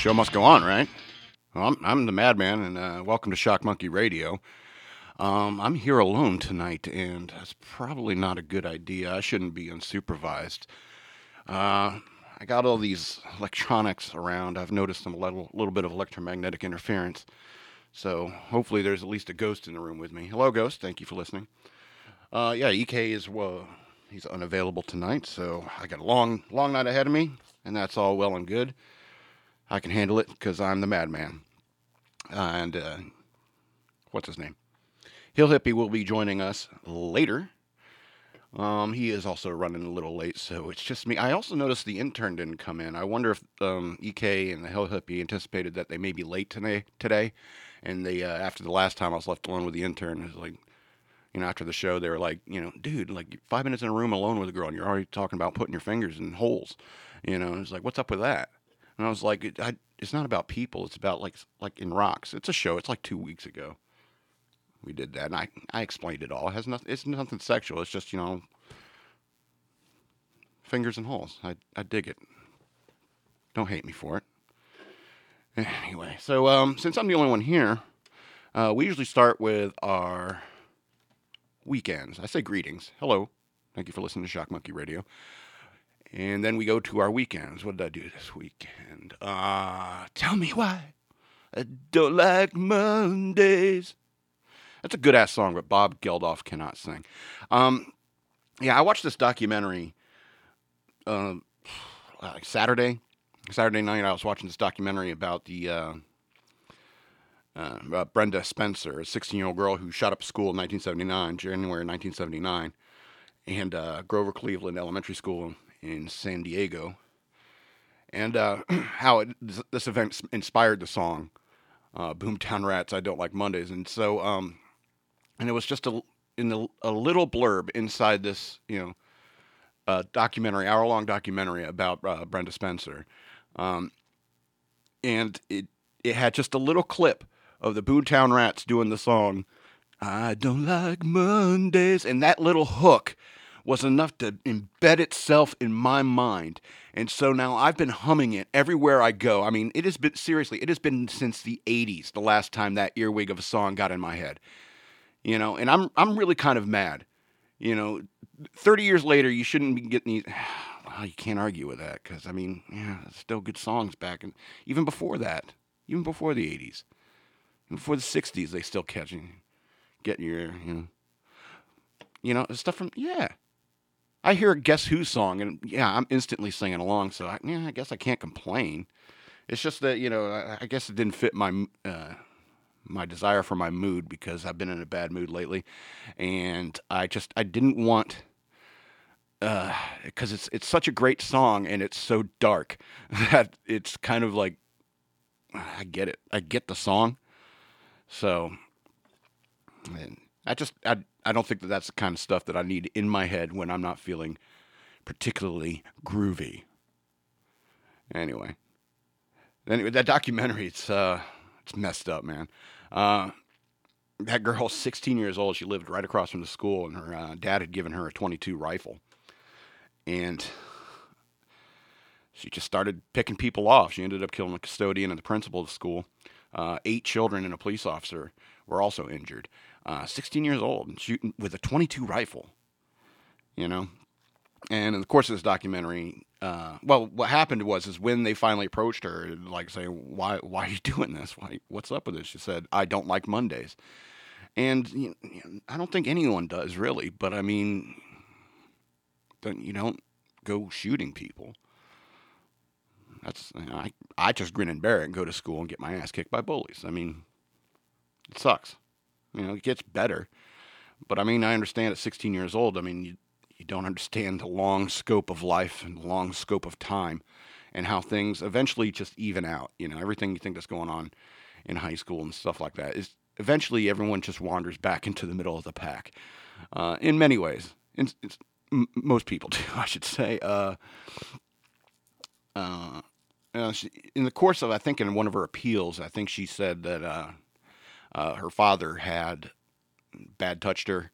Show must go on, right? Well, I'm, I'm the Madman, and uh, welcome to Shock Monkey Radio. Um, I'm here alone tonight, and that's probably not a good idea. I shouldn't be unsupervised. Uh, I got all these electronics around. I've noticed a little, little bit of electromagnetic interference. So hopefully there's at least a ghost in the room with me. Hello, ghost. Thank you for listening. Uh, yeah, EK is well, he's unavailable tonight, so I got a long, long night ahead of me, and that's all well and good. I can handle it because I'm the madman. and uh, what's his name? Hill Hippie will be joining us later. Um, he is also running a little late, so it's just me. I also noticed the intern didn't come in. I wonder if um, EK and the Hill Hippie anticipated that they may be late today. Today, and they uh, after the last time I was left alone with the intern, it was like, you know, after the show, they were like, you know, dude, like five minutes in a room alone with a girl, and you're already talking about putting your fingers in holes. You know, it's like, what's up with that? And I was like, I, it's not about people. It's about like like in rocks. It's a show. It's like two weeks ago. We did that, and I I explained it all. It has nothing. It's nothing sexual. It's just you know fingers and holes. I I dig it. Don't hate me for it. Anyway, so um, since I'm the only one here, uh, we usually start with our weekends. I say greetings. Hello. Thank you for listening to Shock Monkey Radio. And then we go to our weekends. What did I do this weekend? Uh, tell me why I don't like Mondays. That's a good ass song, but Bob Geldof cannot sing. Um, yeah, I watched this documentary uh, like Saturday. Saturday night, I was watching this documentary about the uh, uh, about Brenda Spencer, a 16 year old girl who shot up school in 1979, January 1979, and uh, Grover Cleveland Elementary School in San Diego, and uh, how it, this event inspired the song uh, "Boomtown Rats." I don't like Mondays, and so um, and it was just a in the, a little blurb inside this you know uh, documentary, hour long documentary about uh, Brenda Spencer, um, and it it had just a little clip of the Boomtown Rats doing the song. I don't like Mondays, and that little hook was enough to embed itself in my mind. And so now I've been humming it everywhere I go. I mean, it has been seriously, it has been since the 80s the last time that earwig of a song got in my head. You know, and I'm I'm really kind of mad. You know, 30 years later, you shouldn't be getting these well, you can't argue with that cuz I mean, yeah, still good songs back and even before that, even before the 80s. Even before the 60s, they still catching getting your, you know, you know, stuff from yeah, I hear a Guess Who song, and yeah, I'm instantly singing along. So I, yeah, I guess I can't complain. It's just that you know, I, I guess it didn't fit my uh, my desire for my mood because I've been in a bad mood lately, and I just I didn't want because uh, it's it's such a great song and it's so dark that it's kind of like I get it. I get the song, so and I just I I don't think that that's the kind of stuff that I need in my head when I'm not feeling particularly groovy. Anyway, anyway, that documentary it's uh it's messed up, man. Uh, that girl's 16 years old. She lived right across from the school, and her uh, dad had given her a 22 rifle, and she just started picking people off. She ended up killing the custodian and the principal of the school. Uh, eight children and a police officer were also injured uh, 16 years old and shooting with a 22 rifle. You know, and in the course of this documentary, uh, well, what happened was is when they finally approached her, like saying, "Why, why are you doing this? Why, what's up with this?" She said, "I don't like Mondays," and you know, I don't think anyone does really. But I mean, don't, you don't go shooting people. That's you know, I I just grin and bear it and go to school and get my ass kicked by bullies. I mean, it sucks. You know, it gets better. But I mean, I understand at 16 years old, I mean, you, you don't understand the long scope of life and the long scope of time and how things eventually just even out. You know, everything you think that's going on in high school and stuff like that is eventually everyone just wanders back into the middle of the pack uh, in many ways. In, m- most people do, I should say. Uh, uh, she, in the course of, I think, in one of her appeals, I think she said that uh, her father had bad touched her,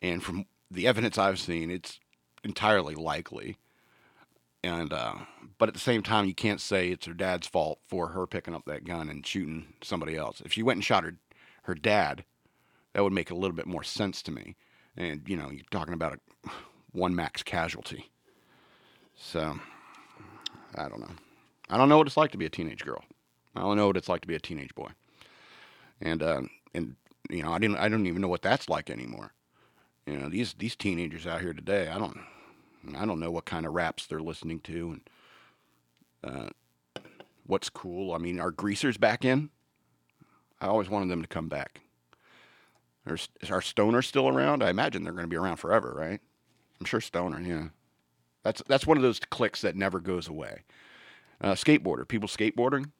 and from the evidence I've seen, it's entirely likely. and uh, but at the same time, you can't say it's her dad's fault for her picking up that gun and shooting somebody else. If she went and shot her her dad, that would make a little bit more sense to me. And you know, you're talking about a one max casualty. So I don't know. I don't know what it's like to be a teenage girl. I don't know what it's like to be a teenage boy. And uh, and you know, I didn't I don't even know what that's like anymore. You know, these these teenagers out here today, I don't I don't know what kind of raps they're listening to and uh, what's cool. I mean, are greasers back in? I always wanted them to come back. Is our Stoner still around? I imagine they're going to be around forever, right? I'm sure Stoner, yeah. That's that's one of those clicks that never goes away. Uh, skateboarder, people skateboarding,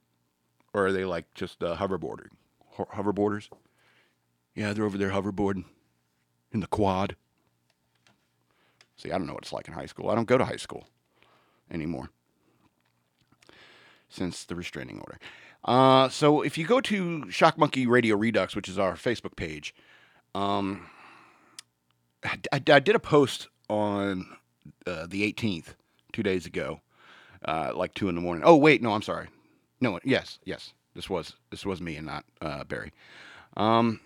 or are they like just uh, hoverboarding? Ho- hoverboarders? Yeah, they're over there hoverboarding in the quad. See, I don't know what it's like in high school. I don't go to high school anymore since the restraining order. Uh, so if you go to Shock Monkey Radio Redux, which is our Facebook page, um, I, I, I did a post on uh, the 18th, two days ago, uh, like two in the morning. Oh wait, no, I'm sorry. No, yes, yes, this was this was me and not uh, Barry. Um,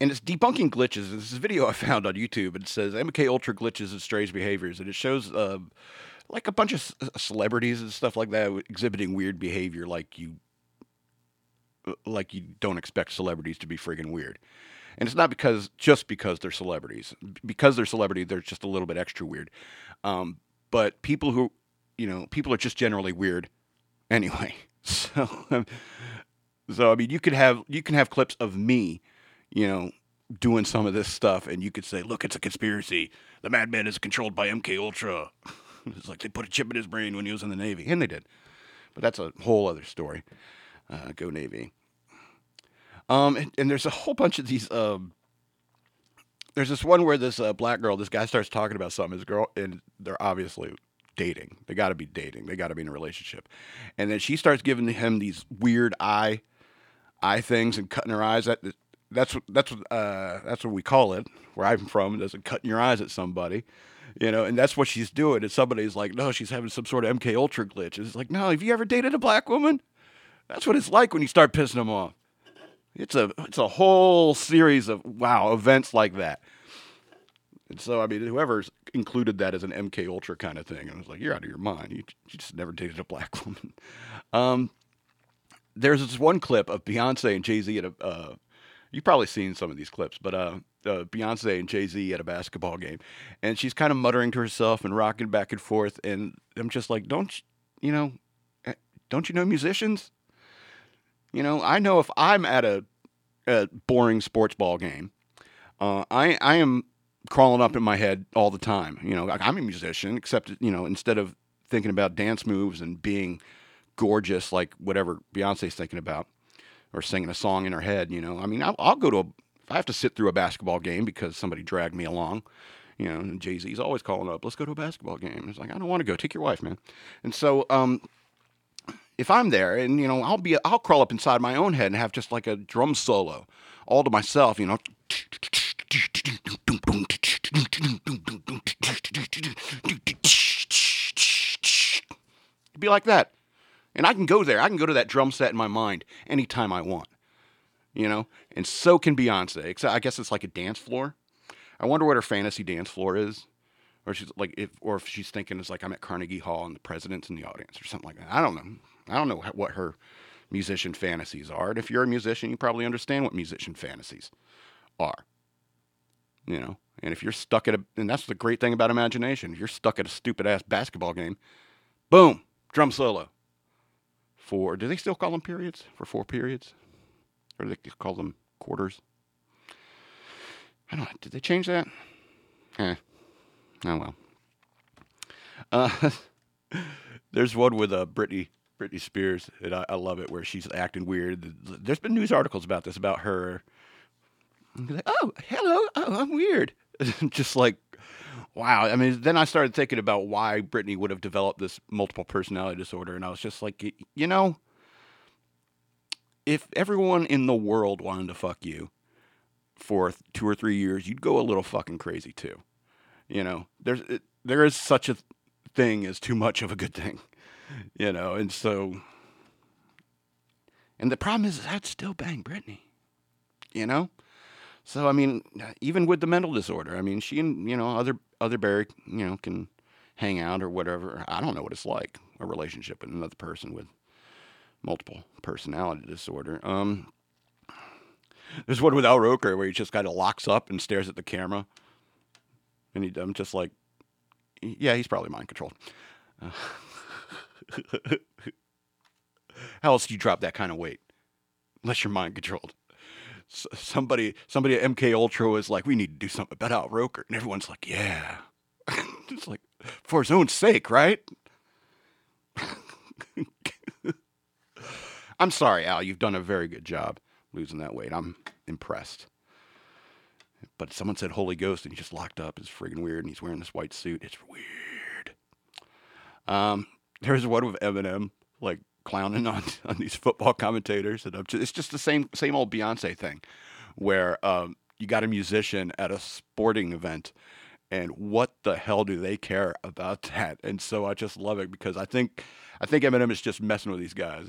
and it's debunking glitches. This is a video I found on YouTube. It says MK Ultra glitches and strange behaviors, and it shows uh, like a bunch of c- celebrities and stuff like that exhibiting weird behavior, like you uh, like you don't expect celebrities to be friggin' weird. And it's not because just because they're celebrities. Because they're celebrity, they're just a little bit extra weird. Um, but people who, you know, people are just generally weird anyway. So, so I mean, you could have you can have clips of me you know, doing some of this stuff, and you could say, "Look, it's a conspiracy. The madman is controlled by MK Ultra." it's like they put a chip in his brain when he was in the Navy, and they did. But that's a whole other story. Uh, go Navy. Um, and, and, there's a whole bunch of these. Um, there's this one where this uh, black girl, this guy starts talking about something. His girl, and they're obviously dating. They got to be dating. They got to be in a relationship. And then she starts giving him these weird eye, eye things and cutting her eyes. That that's what that's what uh, that's what we call it where I'm from. Doesn't cutting your eyes at somebody, you know, and that's what she's doing. And somebody's like, no, she's having some sort of MK Ultra glitch. And it's like, no, have you ever dated a black woman? That's what it's like when you start pissing them off. It's a it's a whole series of wow events like that. And so I mean, whoever's included that as an MK Ultra kind of thing, I was like, you're out of your mind. You, you just never dated a black woman. Um, there's this one clip of Beyonce and Jay Z at a uh, You've probably seen some of these clips, but uh, uh, Beyonce and Jay Z at a basketball game, and she's kind of muttering to herself and rocking back and forth, and I'm just like, don't you know, eh, don't you know musicians? You know, I know if I'm at a, a boring sports ball game, uh, I I am crawling up in my head all the time. You know, I'm a musician, except you know, instead of thinking about dance moves and being gorgeous like whatever Beyonce's thinking about, or singing a song in her head. You know, I mean, I'll, I'll go to a, if I have to sit through a basketball game because somebody dragged me along. You know, and Jay Z's always calling up, let's go to a basketball game. It's like, I don't want to go. Take your wife, man. And so, um, if I'm there and, you know, I'll be, I'll crawl up inside my own head and have just like a drum solo all to myself, you know. Be like that. And I can go there. I can go to that drum set in my mind anytime I want. You know? And so can Beyonce. Except I guess it's like a dance floor. I wonder what her fantasy dance floor is. Or she's like if or if she's thinking it's like I'm at Carnegie Hall and the president's in the audience or something like that. I don't know. I don't know what her musician fantasies are. And if you're a musician, you probably understand what musician fantasies are. You know, and if you're stuck at a, and that's the great thing about imagination. If you're stuck at a stupid ass basketball game, boom, drum solo for, Do they still call them periods for four periods, or do they call them quarters? I don't. know. Did they change that? Eh. Oh well. Uh, there's one with uh, Britney Britney Spears, and I, I, love it where she's acting weird. There's been news articles about this about her. Like, oh, hello. Oh, I'm weird. Just like wow. I mean, then I started thinking about why Britney would have developed this multiple personality disorder, and I was just like, you know, if everyone in the world wanted to fuck you for two or three years, you'd go a little fucking crazy too. You know, there's there is such a thing as too much of a good thing, you know. And so, and the problem is, I'd still bang Britney, you know. So I mean, even with the mental disorder, I mean, she and you know other other Barry, you know, can hang out or whatever. I don't know what it's like a relationship with another person with multiple personality disorder. Um, there's one with Al Roker where he just kind of locks up and stares at the camera, and he, I'm just like, yeah, he's probably mind controlled. Uh, how else do you drop that kind of weight unless you're mind controlled? Somebody, somebody at MK Ultra was like, "We need to do something about Al Roker," and everyone's like, "Yeah." it's like for his own sake, right? I'm sorry, Al. You've done a very good job losing that weight. I'm impressed. But someone said Holy Ghost and he just locked up. It's friggin' weird. And he's wearing this white suit. It's weird. Um, there's one with Eminem like clowning on, on these football commentators. And just, it's just the same same old Beyonce thing where um, you got a musician at a sporting event and what the hell do they care about that? And so I just love it because I think I think Eminem is just messing with these guys,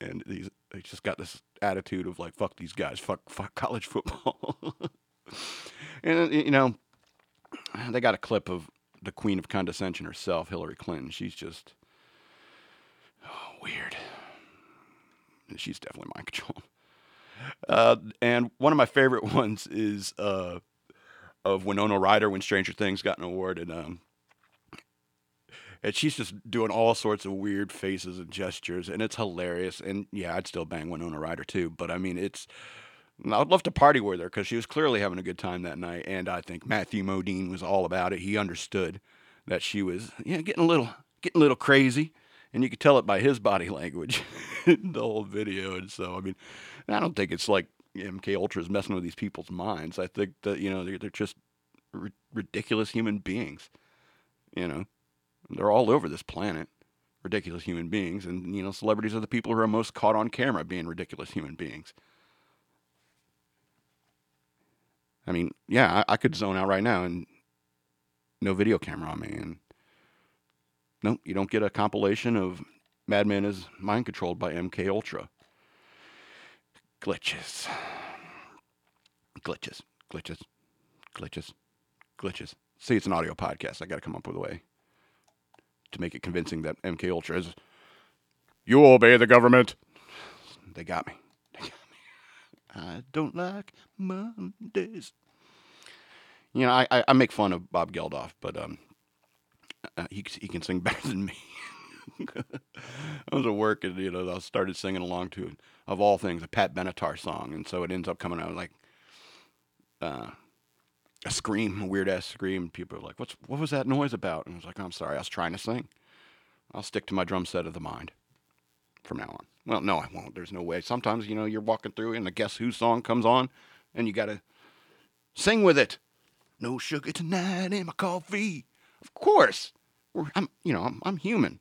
and he's he's just got this attitude of like fuck these guys, fuck fuck college football, and you know they got a clip of the queen of condescension herself, Hillary Clinton. She's just oh, weird. She's definitely mind control. Uh, and one of my favorite ones is uh, of Winona Ryder when Stranger Things got an award, and um, and she's just doing all sorts of weird faces and gestures, and it's hilarious. And yeah, I'd still bang Winona Ryder too, but I mean, it's I'd love to party with her because she was clearly having a good time that night, and I think Matthew Modine was all about it. He understood that she was yeah getting a little getting a little crazy, and you could tell it by his body language the whole video. And so I mean, I don't think it's like MK Ultra is messing with these people's minds. I think that you know they're, they're just r- ridiculous human beings. You know, they're all over this planet, ridiculous human beings, and you know, celebrities are the people who are most caught on camera being ridiculous human beings. I mean, yeah, I, I could zone out right now and no video camera on me, and nope, you don't get a compilation of Madman is mind controlled by MK Ultra glitches. Glitches. Glitches. Glitches. Glitches. See, it's an audio podcast. I got to come up with a way to make it convincing that MK Ultra is. You obey the government. They got me. They got me. I don't like Mondays. You know, I, I, make fun of Bob Geldof, but um, uh, he he can sing better than me. I was at work and you know I started singing along to of all things a Pat Benatar song, and so it ends up coming out like uh, a scream, a weird ass scream. People are like, "What's what was that noise about?" And I was like, "I'm sorry, I was trying to sing. I'll stick to my drum set of the mind from now on." Well, no, I won't. There's no way. Sometimes you know you're walking through and a Guess Who song comes on, and you gotta sing with it. No sugar tonight in my coffee. Of course, I'm you know I'm, I'm human.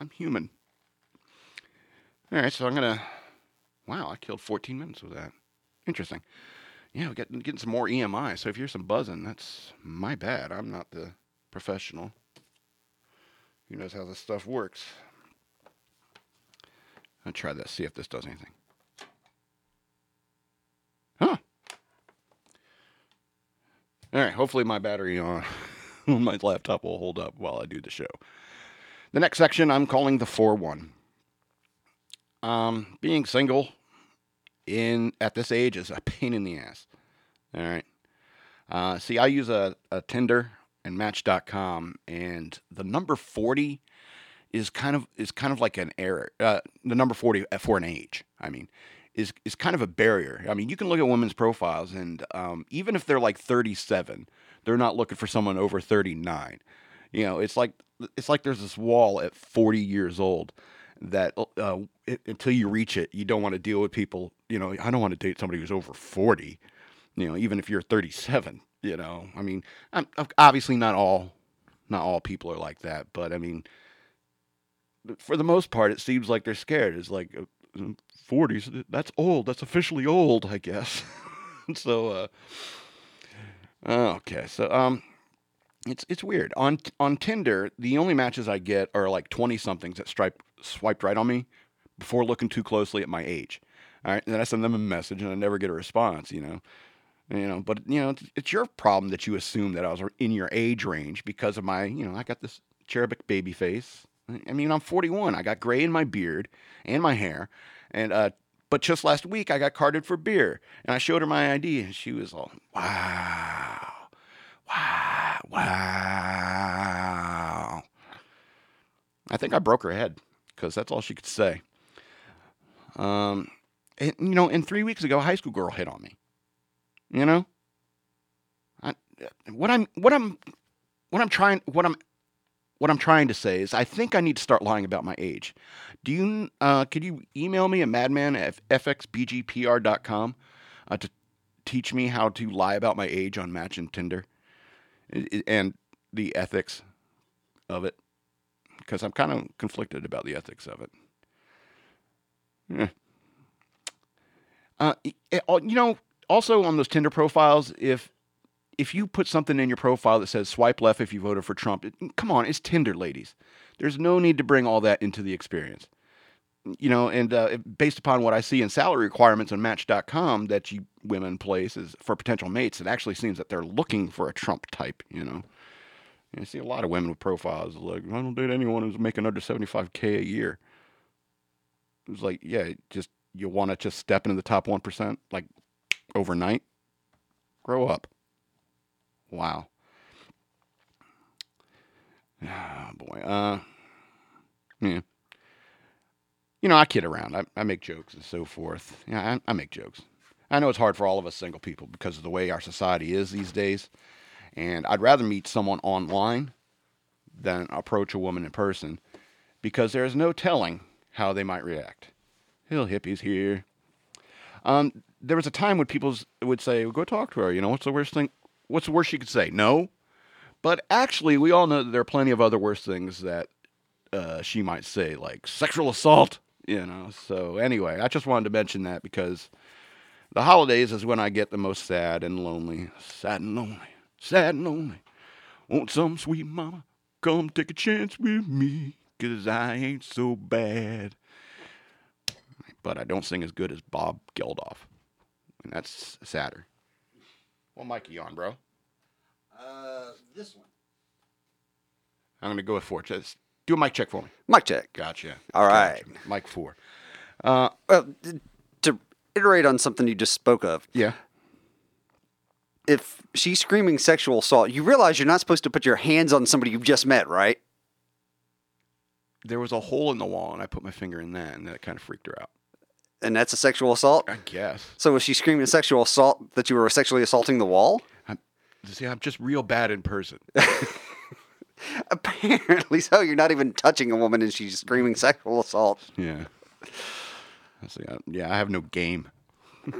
I'm human. All right, so I'm gonna. Wow, I killed 14 minutes with that. Interesting. Yeah, we're getting, getting some more EMI. So if you're some buzzing, that's my bad. I'm not the professional who knows how this stuff works. I'll try this, see if this does anything. Huh. All right, hopefully my battery on my laptop will hold up while I do the show. The next section I'm calling the 4 1. Um, being single in at this age is a pain in the ass. All right. Uh, see, I use a, a Tinder and Match.com, and the number 40 is kind of is kind of like an error. Uh, the number 40 uh, for an age, I mean, is is kind of a barrier. I mean, you can look at women's profiles, and um, even if they're like 37, they're not looking for someone over 39. You know, it's like it's like there's this wall at 40 years old that uh, it, until you reach it, you don't want to deal with people. You know, I don't want to date somebody who's over 40. You know, even if you're 37. You know, I mean, I'm, obviously not all not all people are like that, but I mean, for the most part, it seems like they're scared. It's like 40s. Uh, that's old. That's officially old, I guess. so, uh, okay. So, um, it's it's weird on on Tinder. The only matches I get are like twenty somethings that stripe swiped right on me before looking too closely at my age. All right, and then I send them a message and I never get a response. You know, you know, but you know, it's, it's your problem that you assume that I was in your age range because of my, you know, I got this cherubic baby face. I mean, I'm 41. I got gray in my beard and my hair, and uh, but just last week I got carded for beer, and I showed her my ID, and she was all, "Wow, wow, wow." I think I broke her head because that's all she could say. Um, and, you know, and three weeks ago, a high school girl hit on me. You know, I, what I'm what I'm what I'm trying what I'm what I'm trying to say is I think I need to start lying about my age. Do you uh, could you email me a madman at fxbgpr.com uh, to teach me how to lie about my age on Match and Tinder and the ethics of it? Because I'm kind of conflicted about the ethics of it. Yeah. Uh, you know, also on those Tinder profiles, if if you put something in your profile that says swipe left if you voted for Trump, it, come on, it's Tinder, ladies. There's no need to bring all that into the experience. You know, and uh, based upon what I see in salary requirements on Match.com that you women place is for potential mates, it actually seems that they're looking for a Trump type. You know, and I see a lot of women with profiles like I don't date anyone who's making under 75k a year. It's like, yeah, just you want to just step into the top one percent, like overnight. Grow up. Wow. Oh boy. Uh yeah. You know, I kid around. I, I make jokes and so forth. Yeah, I, I make jokes. I know it's hard for all of us single people because of the way our society is these days. And I'd rather meet someone online than approach a woman in person because there is no telling how they might react. Hill hippies here. Um, there was a time when people would say, well, "Go talk to her." You know, what's the worst thing? What's the worst she could say? No. But actually, we all know that there are plenty of other worse things that uh, she might say, like sexual assault. You know. So anyway, I just wanted to mention that because the holidays is when I get the most sad and lonely. Sad and lonely. Sad and lonely. Want some sweet mama? Come take a chance with me, cause I ain't so bad. But I don't sing as good as Bob Geldof and that's sadder. What mic are you on, bro? Uh, this one. I'm gonna go with four. Just do a mic check for me. Mic check. Gotcha. All right. Gotcha. Mic four. Uh, Well, to iterate on something you just spoke of, yeah. if she's screaming sexual assault, you realize you're not supposed to put your hands on somebody you've just met, right? There was a hole in the wall, and I put my finger in that, and that kind of freaked her out. And that's a sexual assault. I guess. So was she screaming sexual assault that you were sexually assaulting the wall? See, I'm just real bad in person. Apparently so. You're not even touching a woman and she's screaming sexual assault. Yeah. I see. I, yeah, I have no game.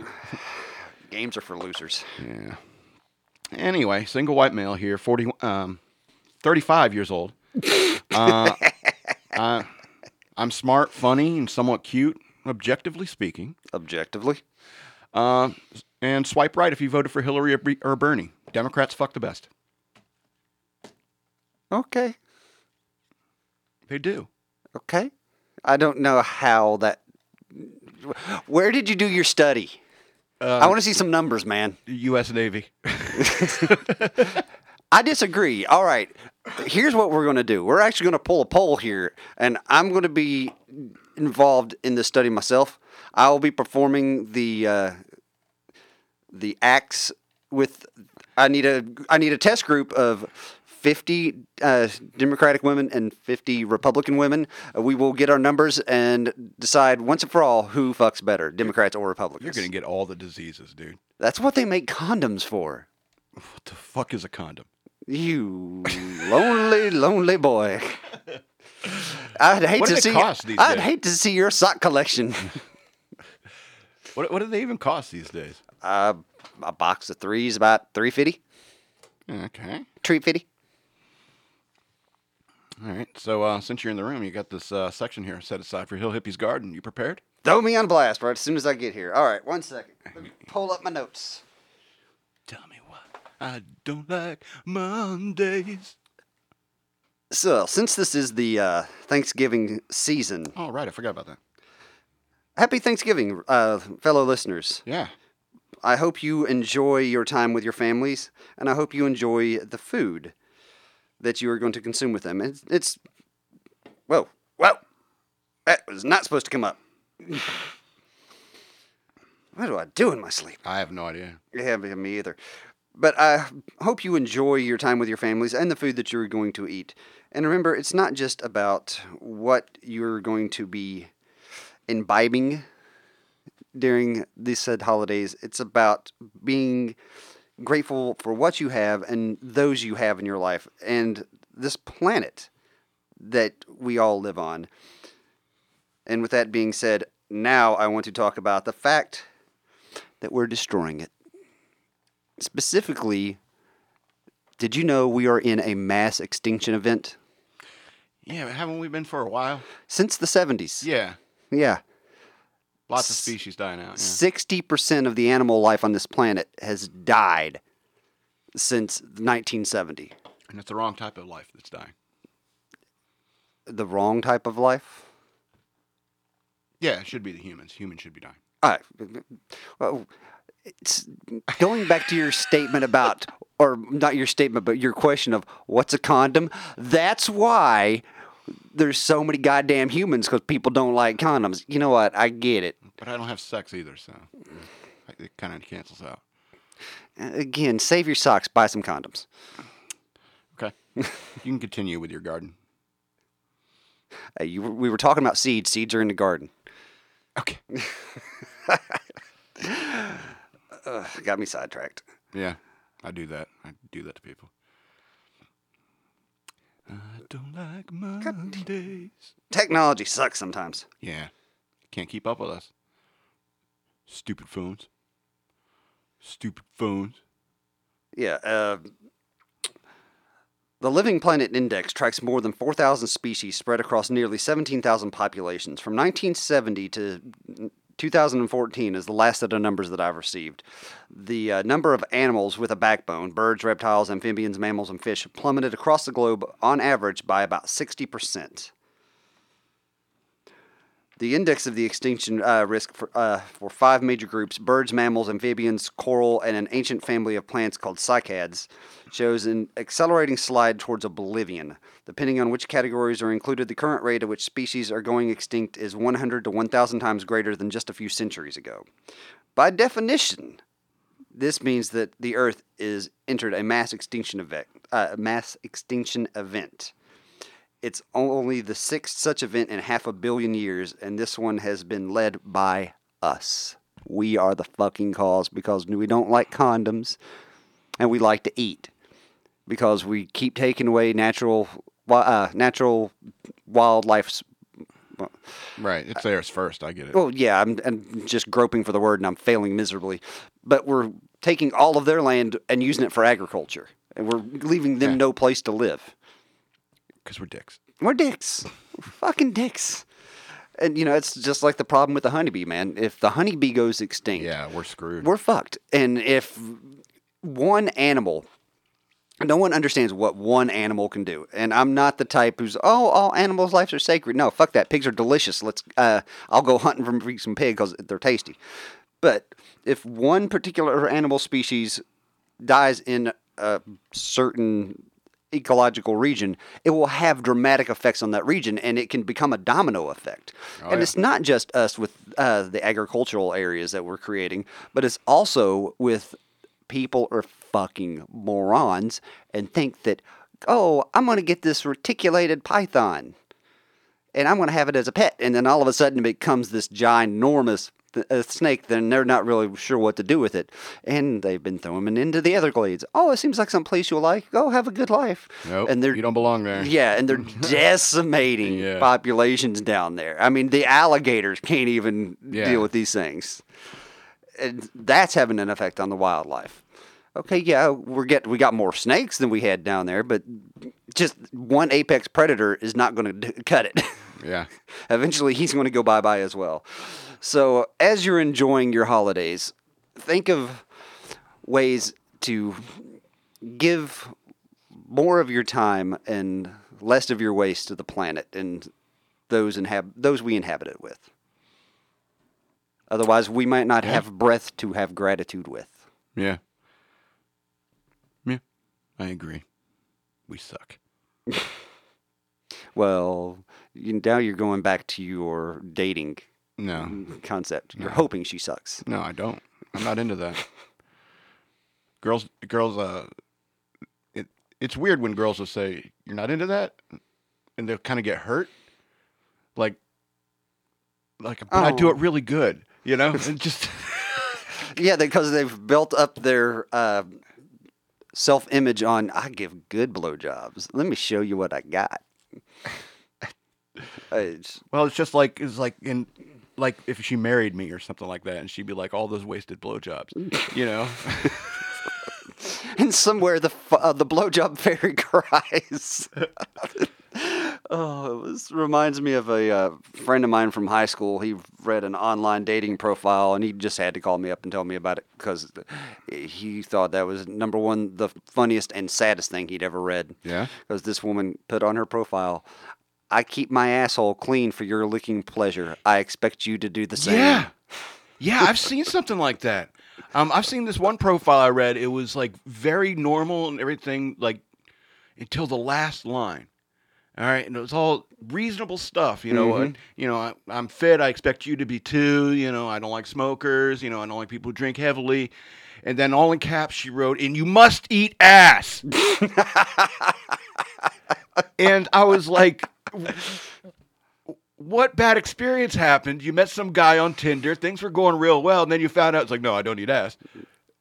Games are for losers. Yeah. Anyway, single white male here, 40, um, 35 years old. Uh, I, I'm smart, funny, and somewhat cute, objectively speaking. Objectively. Uh, and swipe right if you voted for Hillary or, Bernie. Democrats fuck the best. Okay. They do. Okay. I don't know how that. Where did you do your study? Uh, I want to see some numbers, man. U.S. Navy. I disagree. All right. Here's what we're going to do. We're actually going to pull a poll here, and I'm going to be involved in the study myself. I will be performing the uh, the acts with. I need a I need a test group of 50 uh, Democratic women and 50 Republican women. Uh, we will get our numbers and decide once and for all who fucks better, Democrats or Republicans. You're going to get all the diseases, dude. That's what they make condoms for. What the fuck is a condom? You lonely, lonely boy. I'd hate What to see. cost these I'd days? hate to see your sock collection. What, what do they even cost these days? uh, a box of threes about three fifty, Okay. three fifty. All right. So uh, since you're in the room, you got this uh, section here set aside for Hill Hippies Garden. You prepared? Throw me on blast right as soon as I get here. All right, one second. Let me pull up my notes. Tell me what. I don't like Mondays. So, since this is the uh, Thanksgiving season, Oh, right. I forgot about that. happy Thanksgiving, uh, fellow listeners. Yeah. I hope you enjoy your time with your families, and I hope you enjoy the food that you are going to consume with them. It's, it's whoa, whoa, that was not supposed to come up. what do I do in my sleep? I have no idea. Yeah, me me either. But I hope you enjoy your time with your families and the food that you're going to eat. And remember, it's not just about what you're going to be imbibing during these said holidays. It's about being grateful for what you have and those you have in your life and this planet that we all live on. And with that being said, now I want to talk about the fact that we're destroying it. Specifically, did you know we are in a mass extinction event? Yeah, but haven't we been for a while? Since the 70s. Yeah. Yeah. Lots of species dying out. Yeah. 60% of the animal life on this planet has died since 1970. And it's the wrong type of life that's dying. The wrong type of life? Yeah, it should be the humans. Humans should be dying. All right. Well, it's going back to your statement about, or not your statement, but your question of what's a condom. That's why there's so many goddamn humans because people don't like condoms. You know what? I get it. But I don't have sex either, so it kind of cancels out. Again, save your socks, buy some condoms. Okay. you can continue with your garden. Uh, you, we were talking about seeds. Seeds are in the garden. Okay. Ugh, got me sidetracked. Yeah, I do that. I do that to people. I don't like Mondays. Technology sucks sometimes. Yeah, can't keep up with us. Stupid phones. Stupid phones. Yeah. Uh, the Living Planet Index tracks more than 4,000 species spread across nearly 17,000 populations. From 1970 to 2014 is the last set of numbers that I've received. The uh, number of animals with a backbone, birds, reptiles, amphibians, mammals, and fish, plummeted across the globe on average by about 60%. The index of the extinction uh, risk for, uh, for five major groups birds, mammals, amphibians, coral, and an ancient family of plants called cycads shows an accelerating slide towards oblivion. Depending on which categories are included, the current rate at which species are going extinct is 100 to 1,000 times greater than just a few centuries ago. By definition, this means that the Earth is entered a mass extinction event. Uh, mass extinction event. It's only the sixth such event in half a billion years, and this one has been led by us. We are the fucking cause because we don't like condoms and we like to eat because we keep taking away natural uh, natural wildlife's Right, it's theirs first. I get it. well, yeah, I'm, I'm just groping for the word and I'm failing miserably. But we're taking all of their land and using it for agriculture, and we're leaving them Yeah. no place to live. Because we're dicks. We're dicks. We're fucking dicks. And, you know, it's just like the problem with the honeybee, man. If the honeybee goes extinct, Yeah, we're screwed. we're fucked. And if one animal, no one understands what one animal can do. And I'm not the type who's, oh, all animals' lives are sacred. No, fuck that. Pigs are delicious. Let's, uh, I'll go hunting for some pig because they're tasty. But if one particular animal species dies in a certain ecological region, it will have dramatic effects on that region and it can become a domino effect. and yeah. it's not just us with uh, the agricultural areas that we're creating, but it's also with people are fucking morons and think that, oh, I'm going to get this reticulated python and I'm going to have it as a pet. And then all of a sudden it becomes this ginormous th- uh, snake. Then they're not really sure what to do with it. And they've been throwing them into the Everglades. Oh, it seems like some place you'll like. Go have a good life. Nope, and they're you don't belong there. yeah, and they're decimating Yeah. populations down there. I mean, the alligators can't even Yeah. deal with these things. And that's having an effect on the wildlife. Okay, yeah, we're get we got more snakes than we had down there, but just one apex predator is not going to cut it. Yeah. Eventually, he's going to go bye bye as well. So, as you're enjoying your holidays, think of ways to give more of your time and less of your waste to the planet and those inhab- those we inhabit it with. Otherwise, we might not Yeah. have breath to have gratitude with. Yeah. Yeah. I agree. We suck. Well, you, now you're going back to your dating No. concept. You're hoping she sucks. No, I don't. I'm not into that. girls girls uh it it's weird when girls will say you're not into that and they'll kind of get hurt. Like like but I do Oh. it really good, you know? And just Yeah, because they've built up their uh, self image on I give good blowjobs. Let me show you what I got. It's- well, it's just like it's like in like if she married me or something like that and she'd be like all those wasted blowjobs, you know? and somewhere the uh, the blowjob fairy cries. Oh, this reminds me of a uh, friend of mine from high school. He read an online dating profile, and he just had to call me up and tell me about it because he thought that was number one, the funniest and saddest thing he'd ever read. Yeah. Because this woman put on her profile. I keep my asshole clean for your licking pleasure. I expect you to do the same. Yeah. Yeah, I've seen something like that. Um, I've seen this one profile I read. It was like very normal and everything, like until the last line. All right, and it was all reasonable stuff. You know, Mhm. uh, you know, I, I'm fit. I expect you to be too. You know, I don't like smokers. You know, I don't like people who drink heavily. And then all in caps, she wrote, "And you must eat ass." and I was like, what bad experience happened? You met some guy on Tinder, things were going real well, and then you found out it's like, no, I don't eat ass.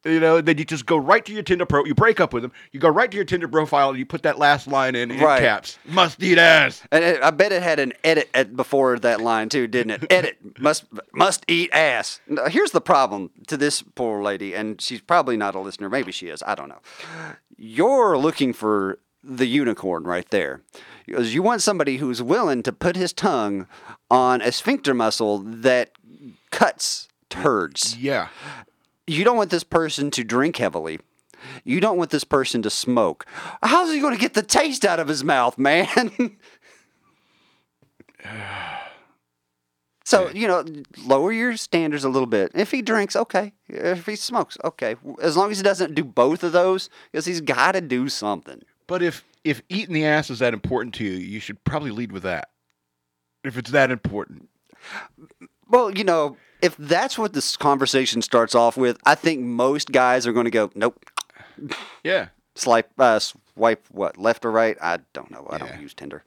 You know, then you just go right to your Tinder pro. You break up with him. You go right to your Tinder profile and you put that last line in, in Right. caps. Must eat ass. And it, I bet it had an edit at, before that line too, didn't it? Edit must must eat ass. Now, here's the problem to this poor lady, and she's probably not a listener. Maybe she is. I don't know. You're looking for the unicorn right there, because you want somebody who's willing to put his tongue on a sphincter muscle that cuts turds. Yeah. You don't want this person to drink heavily. You don't want this person to smoke. How's he going to get the taste out of his mouth, man? so, you know, lower your standards a little bit. If he drinks, okay. If he smokes, okay. As long as he doesn't do both of those, because he's got to do something. But if if eating the ass is that important to you, you should probably lead with that. If it's that important. Well, you know, if that's what this conversation starts off with, I think most guys are going to go, nope. Yeah. Swipe, uh, swipe what, left or right? I don't know. I Yeah. don't use Tinder.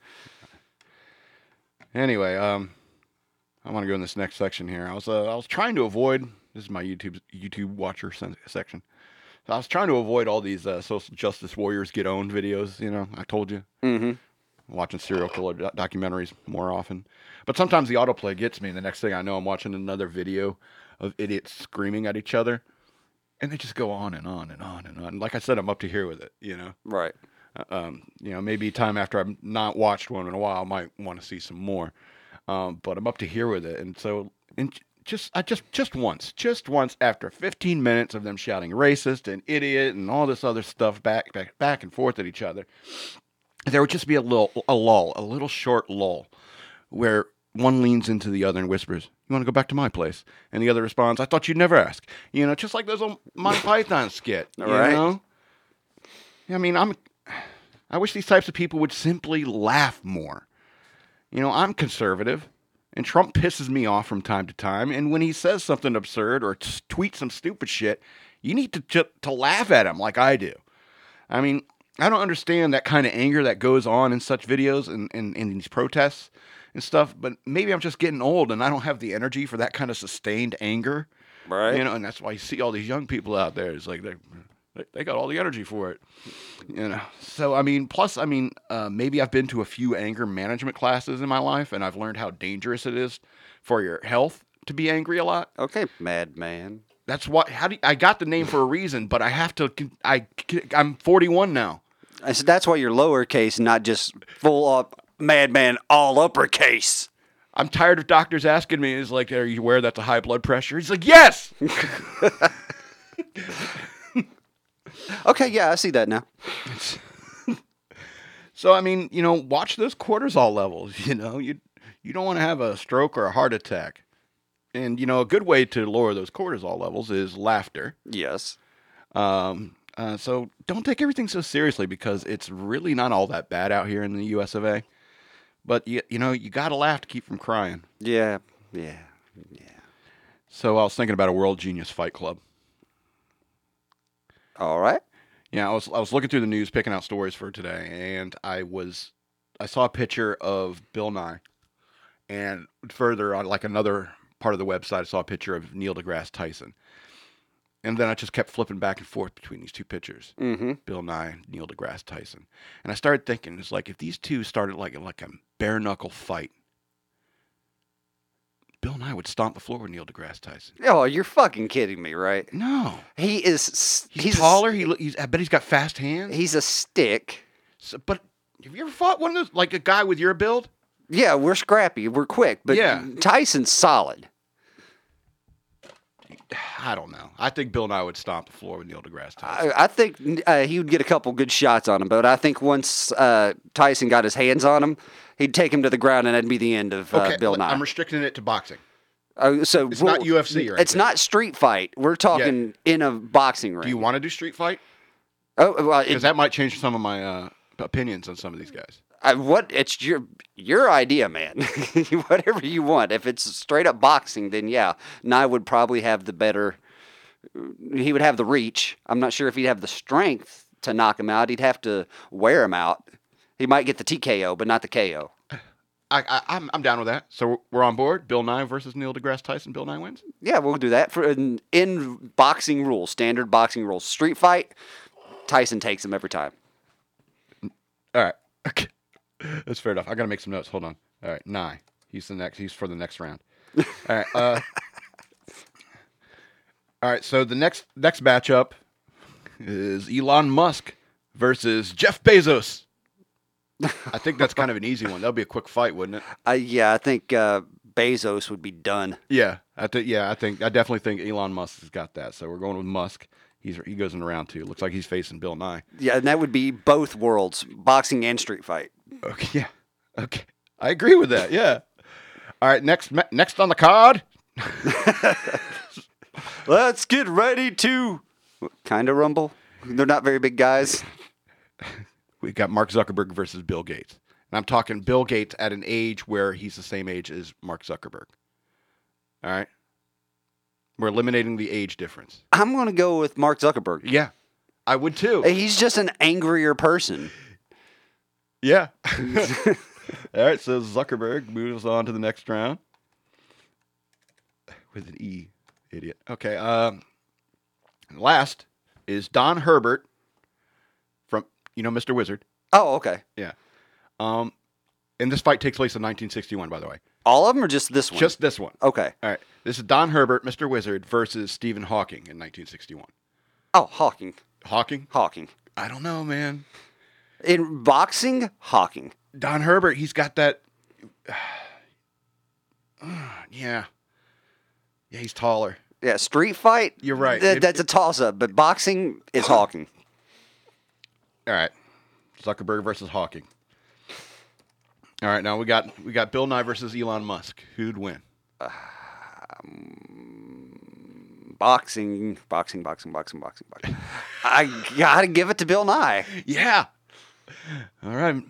Anyway, um, I want to go in this next section here. I was uh, I was trying to avoid. This is my YouTube YouTube watcher section. So I was trying to avoid all these uh, social justice warriors get owned videos. You know, I told you, Mm-hmm. Watching serial killer do- documentaries more often. But sometimes the autoplay gets me, and the next thing I know, I'm watching another video of idiots screaming at each other, and they just go on and on and on and on. Like I said, I'm up to here with it. You know Right. um, you know, maybe time after I've not watched one in a while, I might want to see some more. Um, but I'm up to here with it, and so and just I just just once, just once after 15 minutes of them shouting racist and idiot and all this other stuff back back back and forth at each other, there would just be a little a lull, a little short lull, where one leans into the other and whispers, "You want to go back to my place?" And the other responds, "I thought you'd never ask." You know, just like those old Monty Python skit. You Right. know? I mean, I'm. I wish these types of people would simply laugh more. You know, I'm conservative, and Trump pisses me off from time to time. And when he says something absurd or t- tweets some stupid shit, you need to ju- to laugh at him like I do. I mean, I don't understand that kind of anger that goes on in such videos and in, these protests and stuff. But maybe I'm just getting old and I don't have the energy for that kind of sustained anger. Right. You know, and that's why you see all these young people out there. It's like they they- they got all the energy for it. You know. So I mean, plus I mean, uh, maybe I've been to a few anger management classes in my life, and I've learned how dangerous it is for your health to be angry a lot. Okay, madman. That's what. How do you- I got the name for a reason? But I have to. I I'm 41 now. I said that's why you're lowercase, not just full up madman all uppercase. I'm tired of doctors asking me, "Is like, are you aware that's a high blood pressure?" He's like, "Yes." Okay, yeah, I see that now. So I mean, you know, watch those cortisol levels. You know, you you don't want to have a stroke or a heart attack. And you know, a good way to lower those cortisol levels is laughter. Yes. Um, uh, so don't take everything so seriously because it's really not all that bad out here in the U.S. of A. But you you know, you got to laugh to keep from crying. Yeah. Yeah. Yeah. So I was thinking about a World Genius Fight Club. All right. Yeah, I was I was looking through the news, picking out stories for today, and I was I saw a picture of Bill Nye, and further on, like another part of the website, I saw a picture of Neil deGrasse Tyson, and then I just kept flipping back and forth between these two pictures, Mm-hmm. Bill Nye Neil deGrasse Tyson, and I started thinking, it's like if these two started like like a bare knuckle fight, Bill Nye would stomp the floor with Neil deGrasse Tyson. Oh, you're fucking kidding me, right? No, He is. he's, a- taller. He, he's I bet he's got fast hands. he's a stick. So, but have you ever fought one of those, like a guy with your build? Yeah, we're scrappy. We're quick, but Yeah. Tyson's solid. I don't know. I think Bill Nye would stomp the floor with Neil deGrasse Tyson. I, I think uh, he would get a couple good shots on him, but I think once uh, Tyson got his hands on him, he'd take him to the ground, and that'd be the end of uh, Bill but Nye. I'm restricting it to boxing. Uh, so It's not UFC or It's not street fight. We're talking in a boxing ring. Do you want to do street fight? oh, well, Because it, that might change some of my uh, opinions on some of these guys. I, what? It's your your idea, man. Whatever you want. If it's straight up boxing, then yeah, Nye would probably have the better. He would have the reach. I'm not sure if he'd have the strength to knock him out. He'd have to wear him out. He might get the TKO, but not the KO. I, I, I'm, I'm down with that. So we're on board. Bill Nye versus Neil deGrasse Tyson. Bill Nye wins. Yeah, we'll do that for in, in boxing rules, standard boxing rules. Street fight, Tyson takes him every time. All right. Okay. That's fair enough. I got to make some notes. Hold on. All right. Nye. He's the next. He's for the next round. All right. Uh, all right. So the next next matchup is Elon Musk versus Jeff Bezos. I think that's kind of an easy one. That'll be a quick fight, wouldn't it? Uh, yeah, I think uh, Bezos would be done. Yeah. I think. Yeah. I think. I definitely think Elon Musk has got that. So we're going with Musk. He's he goes in a round two. Looks like he's facing Bill Nye. Yeah, and that would be both worlds, boxing and street fight. Okay. Yeah. Okay. I agree with that. Yeah. All right. Next. Next on the card. Let's get ready to kind of rumble. They're not very big guys. we got Mark Zuckerberg versus Bill Gates. And I'm talking Bill Gates at an age where he's the same age as Mark Zuckerberg. All right. We're eliminating the age difference. I'm going to go with Mark Zuckerberg. Yeah. I would too. He's just an angrier person. Yeah. All right. So Zuckerberg moves on to the next round with an E. Idiot. Okay. Um, last is Don Herbert from, you know, Mr. Wizard. Oh, okay. Yeah. Um, and this fight takes place in 1961, by the way. All of them or just this one? Just this one. okay. All right. This is Don Herbert, Mr. Wizard, versus Stephen Hawking in 1961. Oh, Hawking. Hawking? Hawking. I don't know, man. In boxing, Hawking. Don Herbert, he's got that. yeah. Yeah, he's taller. Yeah, street fight. You're right. th- It- that's a toss up, but boxing is Hawking. All right. Zuckerberg versus Hawking. All right, now we got we got Bill Nye versus Elon Musk. Who'd win? Um, boxing, boxing, boxing, boxing, boxing, boxing. I gotta give it to Bill Nye. Yeah. All right.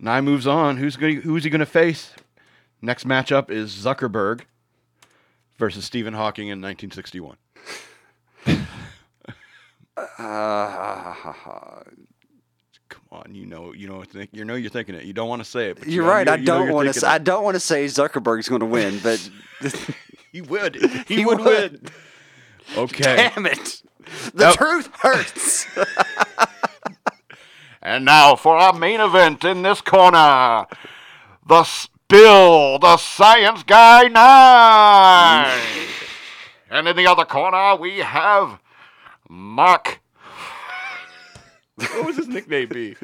Nye moves on. Who's going? Who's he going to face? Next matchup is Zuckerberg versus Stephen Hawking in 1961. Uh, Come on, you know, you know, think, you know, you're thinking it. You don't want to say it. But you you're know- right. you- I you know don't want to. I don't want to say Zuckerberg's going to win, but He would. He, He would, would. win. Okay. damn it, the Nope. truth hurts. And now for our main event in this corner, the S- Bill, the Science Guy Nye. and in the other corner, we have Mark. What was his nickname be?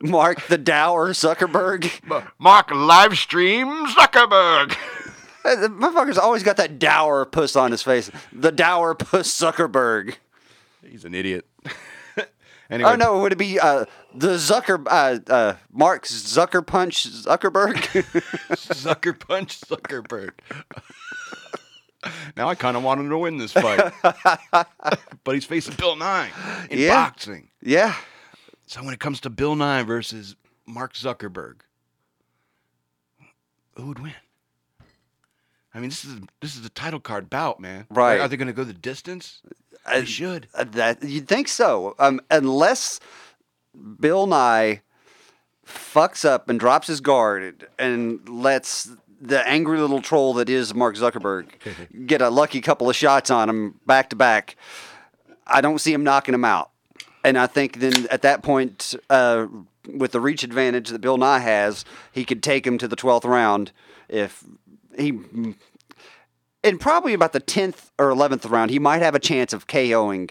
Mark the Dower Zuckerberg. Mark Livestream Zuckerberg. Uh, The motherfucker's always got that dour puss on his face. The dour puss Zuckerberg. He's an idiot. Anyway, Oh no, would it be uh, the Zucker uh, uh, Mark Zucker Punch Zuckerberg? Zucker punch Zuckerberg. now I kind of want him to win this fight, but he's facing Bill Nye in Yeah. boxing. yeah. So when it comes to Bill Nye versus Mark Zuckerberg, who would win? I mean, this is this is a title card bout, man. Right. Are they going to go the distance? I- should. Uh, that you'd think so, um, unless Bill Nye fucks up and drops his guard and lets the angry little troll that is Mark Zuckerberg get a lucky couple of shots on him back to back. I don't see him knocking him out, and I think then at that point, uh, with the reach advantage that Bill Nye has, he could take him to the twelfth round if he in probably about the 10th or 11th round, he might have a chance of KOing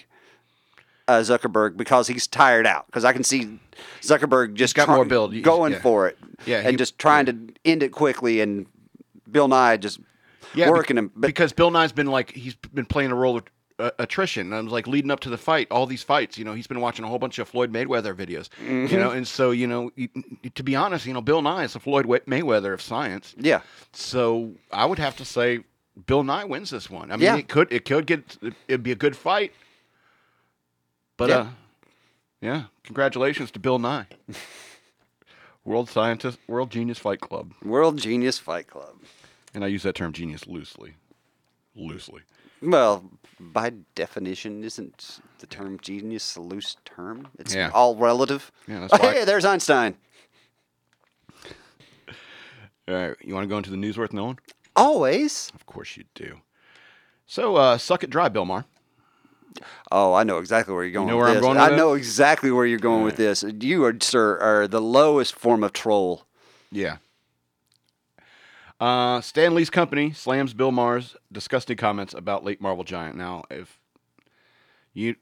uh, Zuckerberg because he's tired out. Because I can see Zuckerberg just got try- more build. Going yeah. for it Yeah, and he- just trying to end it quickly. And Bill Nye just Yeah, working him. But because Bill Nye's been like he's been playing a role of uh, attrition. And like leading up to the fight, all these fights, you know, he's been watching a whole bunch of Floyd Mayweather videos, Mm-hmm. you know, and so you know, to be honest, you know, Bill Nye is the Floyd Mayweather of science. yeah, So I would have to say Bill Nye wins this one. I mean, Yeah. it could it could get it'd be a good fight. But Yeah. uh yeah, congratulations to Bill Nye. World Scientist World Genius Fight Club. World Genius Fight Club. And I use that term genius loosely. Loosely. Well, by definition, isn't the term genius a loose term? It's Yeah. all relative. Yeah, that's why- Hey, there's Einstein. All right, you want to go into the news worth knowing? Always. Of course you do. So, uh, suck it dry, Bill Maher. Oh, I know exactly where you're going. You know with where I'm this. going I know exactly where you're going with this. You are, sir, are the lowest form of troll. Yeah. Uh, Stan Lee's company slams Bill Maher's disgusting comments about late Marvel Giant. Now, if you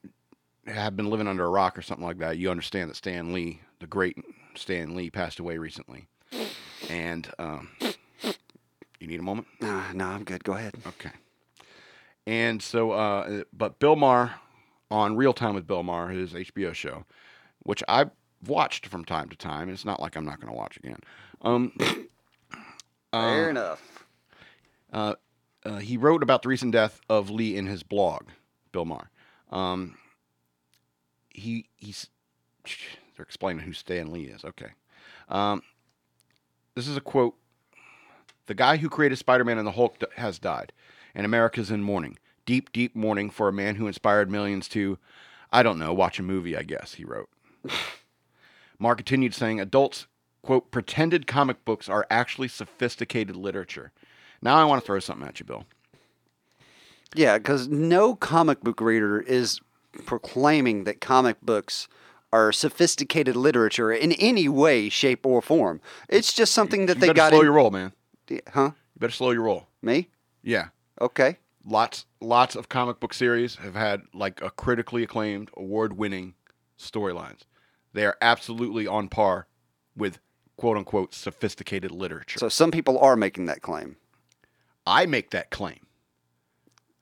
have been living under a rock or something like that, you understand that Stan Lee, the great Stan Lee, passed away recently. And um, you need a moment? Uh, no, I'm good. Go ahead. Okay. And so, uh, but Bill Maher on Real Time with Bill Maher, his HBO show, which I've watched from time to time. It's not like I'm not going to watch again. Um, Fair enough. uh, he wrote about the recent death of Lee in his blog, Bill Maher. Um, he he's they're explaining who Stan Lee is. Okay, um, this is a quote. The guy who created Spider-Man and the Hulk has died, and America's in mourning, deep, deep mourning for a man who inspired millions to, I don't know, watch a movie. I guess he wrote. Mark continued saying, adults quote pretended comic books are actually sophisticated literature. Now I want to throw something at you, Bill. Yeah, because no comic book reader is proclaiming that comic books are sophisticated literature in any way, shape, or form. It's just something that You they got. slow in- your roll, man. Huh? You better slow your roll. Me? Yeah. Okay. Lots lots of comic book series have had like a critically acclaimed, award-winning storylines. They are absolutely on par with quote unquote sophisticated literature. So some people are making that claim. I make that claim.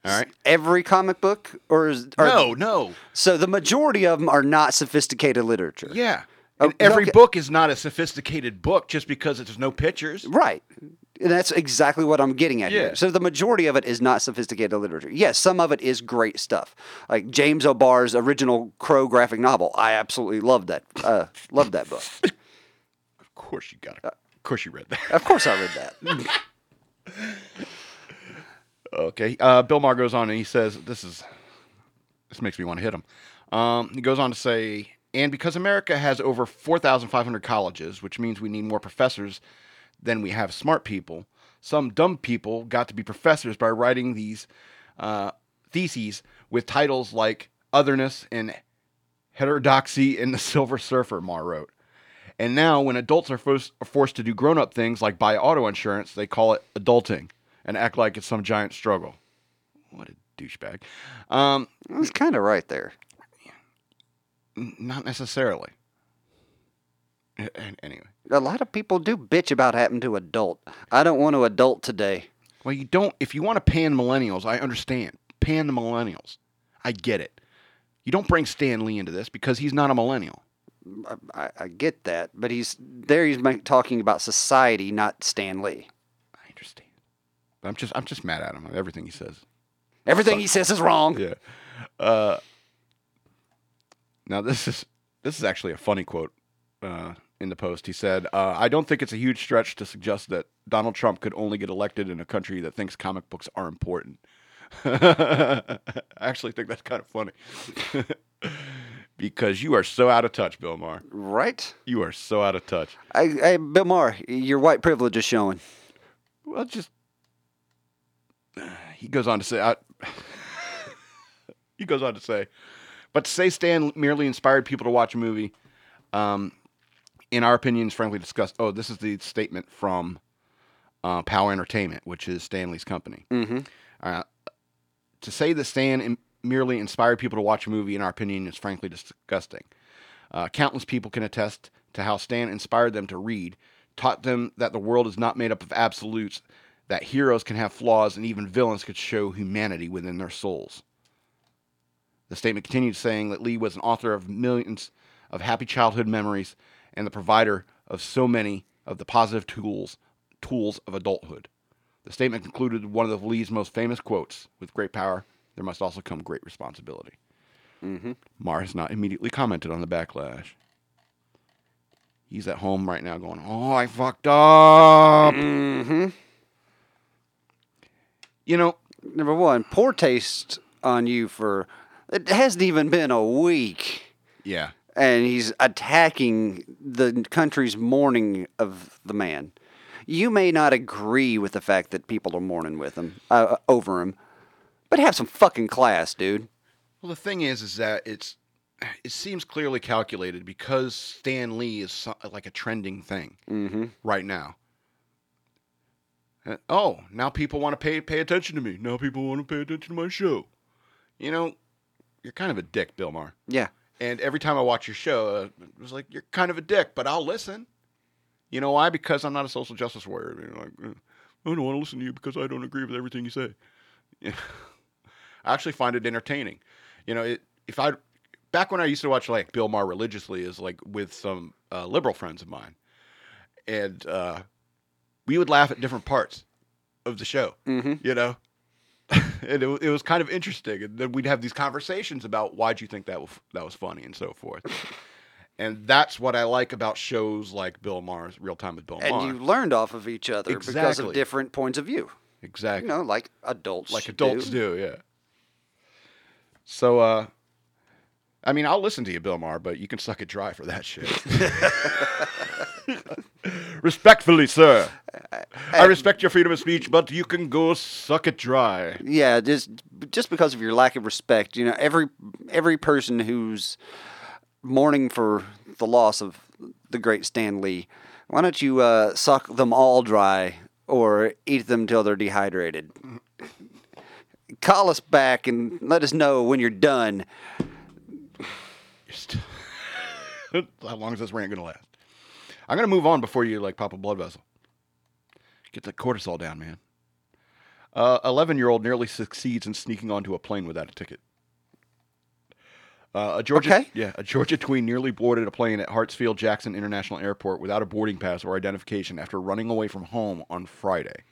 All right? Every comic book, or is or, No, no. So the majority of them are not sophisticated literature. Yeah. Oh, every okay. book is not a sophisticated book just because there's no pictures. Right. And that's exactly what I'm getting at Yeah. here. So the majority of it is not sophisticated literature. Yes, some of it is great stuff. Like James O'Barr's original Crow graphic novel. I absolutely loved that. Uh, loved that book. Of course you got it. Of course you read that. Of course I read that. Okay. Uh, Bill Maher goes on and he says, "This is this makes me want to hit him." Um, he goes on to say, "And because America has over 4,500 colleges, which means we need more professors than we have smart people, some dumb people got to be professors by writing these uh, theses with titles like otherness and heterodoxy in the Silver Surfer." Maher wrote. And now, when adults are forced, are forced to do grown up things like buy auto insurance, they call it adulting and act like it's some giant struggle. What a douchebag. Um, That's kind of right there. not necessarily. A- Anyway, A lot of people do bitch about having to adult. I don't want to adult today. well, you don't. If you want to pan millennials, I understand. Pan the millennials. I get it. You don't bring Stan Lee into this because he's not a millennial. I, I get that, but he's there. He's talking about society, not Stan Lee. I understand. But I'm just I'm just mad at him. Everything he says. Everything he says is wrong. Yeah. Uh, now this is this is actually a funny quote uh, in the post. He said, uh, "I don't think it's a huge stretch to suggest that Donald Trump could only get elected in a country that thinks comic books are important." I actually think that's kind of funny because you are so out of touch, Bill Maher. Right? You are so out of touch. I, I, Bill Maher, your white privilege is showing. Well, just he goes on to say, I, he goes on to say, but to say Stan merely inspired people to watch a movie, um, in our opinions, frankly discussed. Oh, this is the statement from uh, Power Entertainment, which is Stan Lee's company. Mm-hmm. Uh, to say that Stan im- merely inspired people to watch a movie, in our opinion, is frankly disgusting. Uh, countless people can attest to how Stan inspired them to read, taught them that the world is not made up of absolutes, that heroes can have flaws, and even villains could show humanity within their souls. The statement continued saying that Lee was an author of millions of happy childhood memories and the provider of so many of the positive tools tools of adulthood. The statement concluded one of the Lee's most famous quotes With great power, there must also come great responsibility. Mm-hmm. Maher has not immediately commented on the backlash. He's at home right now going, Oh, I fucked up. Mm-hmm. You know, Number one, poor taste on you for. It hasn't even been a week. yeah. And he's attacking the country's mourning of the man. You may not agree with the fact that people are mourning with him, uh, over him, but have some fucking class, dude. Well, the thing is, is that it's it seems clearly calculated because Stan Lee is so, like a trending thing Mm-hmm. right now. Uh, oh, now people want to pay pay attention to me. Now people want to pay attention to my show. You know, you're kind of a dick, Bill Maher. Yeah. And every time I watch your show, uh, it was like you're kind of a dick, but I'll listen. You know why? Because I'm not a social justice warrior. You know, like, I don't want to listen to you because I don't agree with everything you say. I actually find it entertaining. You know, it, if I back when I used to watch like Bill Maher religiously, is like with some uh, liberal friends of mine, and uh, we would laugh at different parts of the show. Mm-hmm. You know, and it, it was kind of interesting. And then we'd have these conversations about why'd you think that was that was funny and so forth. And that's what I like about shows like Bill Maher's Real Time with Bill And Maher. you learned off of each other because of different points of view. exactly. You know, like adults. like adults do. yeah. So, uh, I mean, I'll listen to you, Bill Maher, but you can suck it dry for that shit. Respectfully, sir. I respect your freedom of speech, but you can go suck it dry. Yeah, just just because of your lack of respect, you know, every every person who's mourning for the loss of the great Stan Lee, why don't you uh, suck them all dry or eat them till they're dehydrated? Call us back and let us know when you're done. How long is this rant gonna last? I'm gonna move on before you like pop a blood vessel. Get the cortisol down, man. Uh, 11 year old nearly succeeds in sneaking onto a plane without a ticket. Uh, a Georgia, Okay. yeah, a Georgia tween nearly boarded a plane at Hartsfield Jackson International Airport without a boarding pass or identification after running away from home on Friday.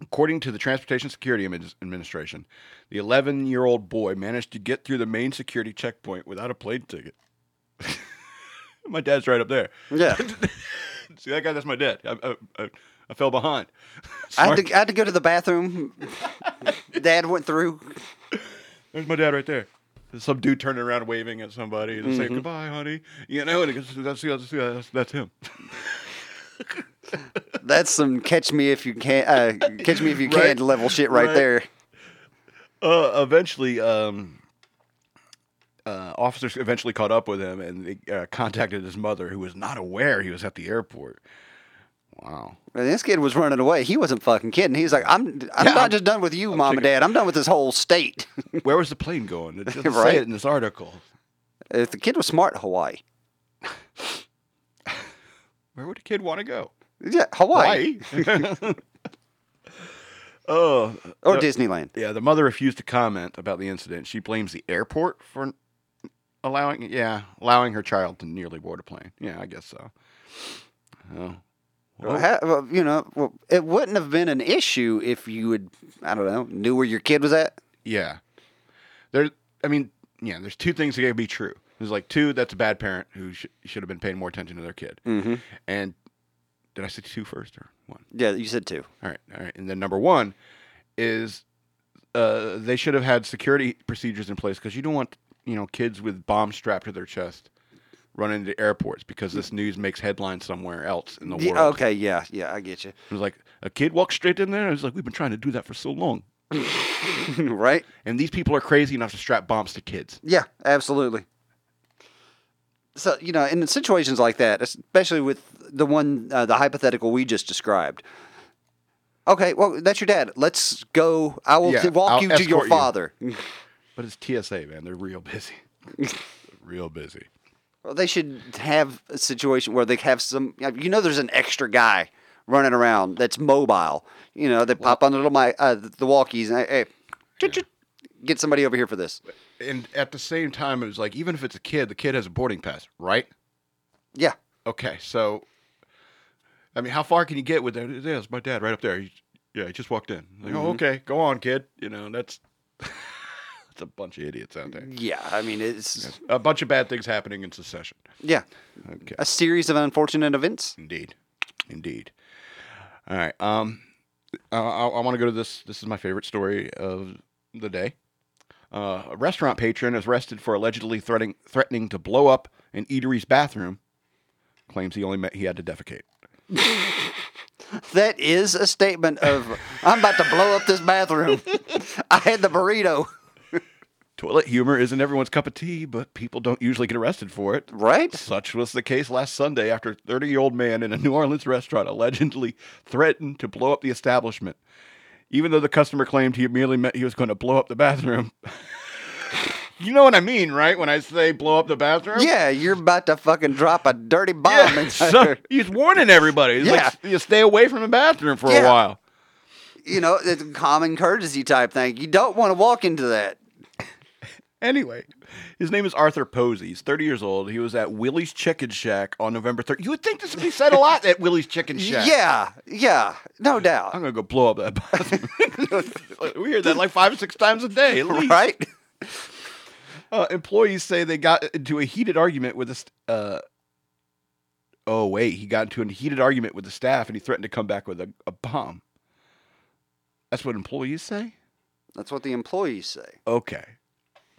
According to the Transportation Security Administration, the 11 year old boy managed to get through the main security checkpoint without a plane ticket. my dad's right up there. Yeah. See that guy? That's my dad. I, I, I, I fell behind. I had, to, I had to go to the bathroom. Dad went through. There's my dad right there. Some dude turning around waving at somebody and saying mm-hmm. goodbye, honey. You know, and he goes, that's, that's, that's, that's him. That's some catch me if you can, uh, catch me if you can Right. level shit right, Right. there. Uh, eventually, um, uh, officers eventually caught up with him and they uh, contacted his mother, who was not aware he was at the airport. Wow. And this kid was running away. He wasn't fucking kidding. He's like, I'm, I'm Yeah, not I'm- just done with you, I'm mom and dad. I'm done with this whole state. Where was the plane going? It doesn't say Right. it in this article. if the kid was smart, Hawaii. Where would a kid want to go? Yeah, Hawaii. Hawaii. Oh, or the- Disneyland. Yeah, the mother refused to comment about the incident. She blames the airport for allowing, yeah, allowing her child to nearly board a plane. Yeah, I guess so. Oh, Well, ha- well, you know, well, it wouldn't have been an issue if you would, I don't know, knew where your kid was at. yeah. There, I mean, yeah. There's two things that gotta be true. There's like two. That's a bad parent who sh- should have been paying more attention to their kid. Mm-hmm. And did I say two first or one? Yeah, you said two. All right, all right. And then number one is uh, they should have had security procedures in place because you don't want you know kids with bombs strapped to their chest running into airports because this news makes headlines somewhere else in the Yeah, world. okay, yeah, yeah, I get you. It was like a kid walked straight in there. It was like we've been trying to do that for so long, right? and these people are crazy enough to strap bombs to kids. Yeah, absolutely. So you know, in situations like that, especially with the one, uh, the hypothetical we just described. Okay, well, that's your dad. Let's go. I will Yeah, walk I'll you to your escort you. father. But it's TSA, man. They're real busy, real busy. Well, they should have a situation where they have some. You know, there's an extra guy running around that's mobile. You know, they pop on the little my uh, the walkies and hey, chit, get somebody over here for this. And at the same time, it was like even if it's a kid, the kid has a boarding pass, right? Yeah, Okay, so I mean, how far can you get with that? Yeah, it's my dad right up there. He, yeah, he just walked in. Like, oh, okay, go on, kid. You know, that's that's a bunch of idiots out there. yeah. I mean, it's A bunch of bad things happening in succession. yeah, Okay, a series of unfortunate events. indeed, indeed. All right. Um, I, I want to go to this. This is my favorite story of the day. Uh, a restaurant patron is arrested for allegedly threatening threatening to blow up an eatery's bathroom. Claims he only met he had to defecate. That is a statement of I'm about to blow up this bathroom. I had the burrito, Toilet humor isn't everyone's cup of tea, but people don't usually get arrested for it. right? Such was the case last Sunday after a 30 year old man in a New Orleans restaurant allegedly threatened to blow up the establishment. Even though the customer claimed he merely meant he was going to blow up the bathroom. you know what I mean, right? When I say blow up the bathroom? Yeah, you're about to fucking drop a dirty bomb Yeah, inside so he's warning everybody. He's Yeah. like, you stay away from the bathroom for Yeah. a while. You know, it's a common courtesy type thing. You don't want to walk into that. Anyway, his name is Arthur Posey. He's 30 years old. He was at Willie's Chicken Shack on November 3rd. You would think this would be said a lot at Willie's Chicken Shack. Yeah, yeah, no doubt. I'm gonna go blow up that bathroom. we hear that like five or six times a day, at least. Right? Uh, employees say they got into a heated argument with the. St- uh, oh wait, he got into a heated argument with the staff, and he threatened to come back with a, a bomb. That's what employees say. That's what the employees say. Okay.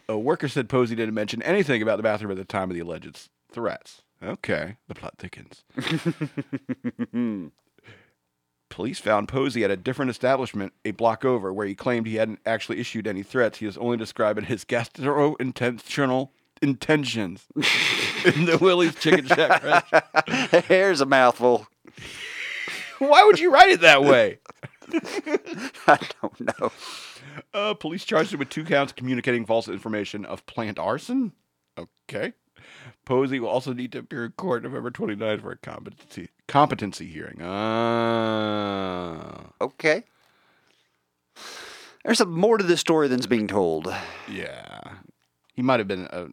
A worker said Posey didn't mention anything about the bathroom at the time of the alleged threats. Okay, the plot thickens. Police found Posey at a different establishment a block over where he claimed he hadn't actually issued any threats. He was only describing his gastrointestinal intentions in the Willie's Chicken Shack restaurant. Here's a mouthful. Why would you write it that way? I don't know. Uh, police charged him with two counts of communicating false information of plant arson. Okay. Posey will also need to appear in court November 29th for a competency competency hearing. Ah, Okay. There's some more to this story than's being told. yeah. He might have been a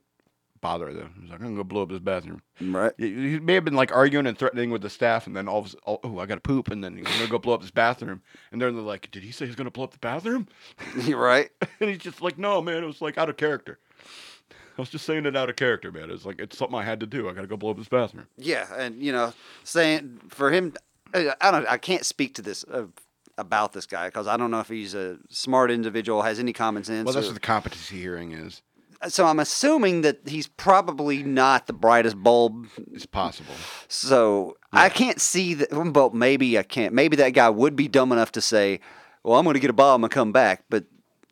bother though. He's like, I'm gonna go blow up this bathroom. Right? He he may have been like arguing and threatening with the staff, and then all of a sudden, oh, I got to poop, and then he's gonna go blow up this bathroom. And they're like, Did he say he's gonna blow up the bathroom? Right. And he's just like, No, man, it was like out of character. I was just saying it out of character, man. It's like it's something I had to do. I got to go blow up this bathroom. Yeah, and you know, saying for him, I I don't. I can't speak to this uh, about this guy because I don't know if he's a smart individual, has any common sense. Well, that's or- what the competency hearing is. So I'm assuming that he's probably not the brightest bulb. It's possible. So I can't see that. Well, maybe I can't. Maybe that guy would be dumb enough to say, "Well, I'm going to get a bomb and come back," but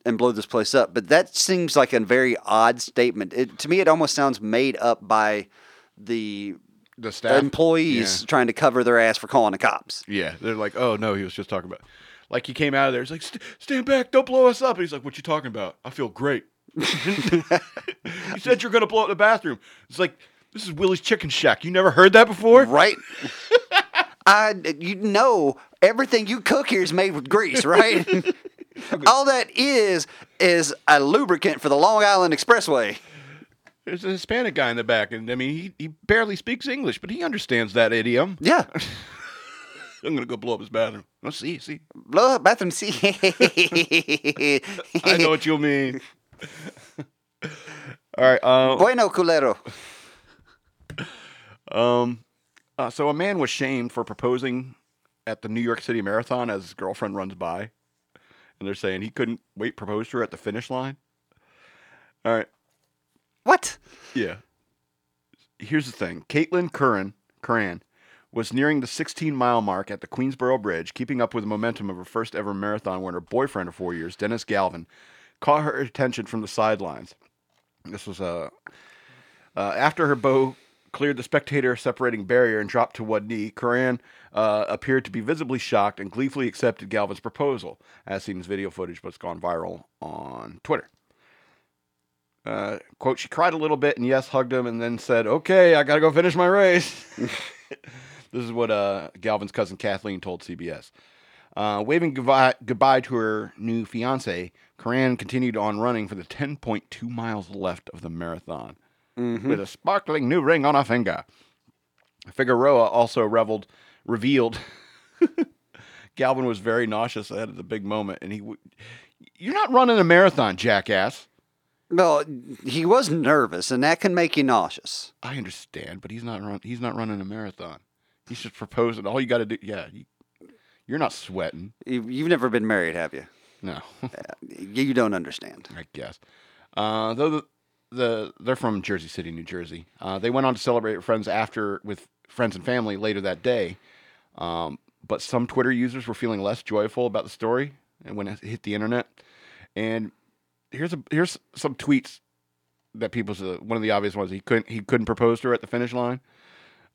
and blow this place up. But that seems like a very odd statement. It, to me, it almost sounds made up by the The staff employees trying to cover their ass for calling the cops. Yeah. yeah, they're like, oh no, he was just talking about. Like he came out of there, he's like, "St- stand back, don't blow us up. And he's like, what you talking about? I feel great. you said you're gonna blow up the bathroom. It's like this is Willie's Chicken Shack. You never heard that before? Right? I, you know, everything you cook here is made with grease, right? All that is is a lubricant for the Long Island Expressway. There's a Hispanic guy in the back, and I mean, he, he barely speaks English, but he understands that idiom. Yeah. I'm gonna go blow up his bathroom. Let's see, see. Blow up bathroom. See. I know what you mean. All right. Um, bueno, culero. um, uh, so a man was shamed for proposing at the New York City Marathon as his girlfriend runs by, and they're saying he couldn't wait propose to her at the finish line. All right. What? Yeah. Here's the thing. Caitlin Curran, Curran was nearing the 16 mile mark at the Queensboro Bridge, keeping up with the momentum of her first ever marathon when her boyfriend of four years, Dennis Galvin, caught her attention from the sidelines. This was uh, uh, after her bow cleared the spectator separating barrier and dropped to one knee. Curran uh, appeared to be visibly shocked and gleefully accepted Galvin's proposal, as seen in video footage, but it's gone viral on Twitter. Uh, quote, she cried a little bit and yes, hugged him and then said, okay, I got to go finish my race. this is what uh, Galvin's cousin Kathleen told CBS. Uh, waving goodbye, goodbye to her new fiance, Curran continued on running for the 10.2 miles left of the marathon with a sparkling new ring on her finger. Figueroa also reveled, revealed Galvin was very nauseous ahead of the big moment, and he, w- you're not running a marathon, jackass. Well, he was nervous, and that can make you nauseous. I understand, but he's not run. He's not running a marathon. He's just proposing. All you got to do, yeah. You, you're not sweating. You- You've never been married, have you? No, You don't understand. I guess. Uh, though the, the they're from Jersey City, New Jersey. Uh, they went on to celebrate with friends after with friends and family later that day. Um, but some Twitter users were feeling less joyful about the story, and when it hit the internet, and here's a here's some tweets that people said. One of the obvious ones he couldn't he couldn't propose to her at the finish line.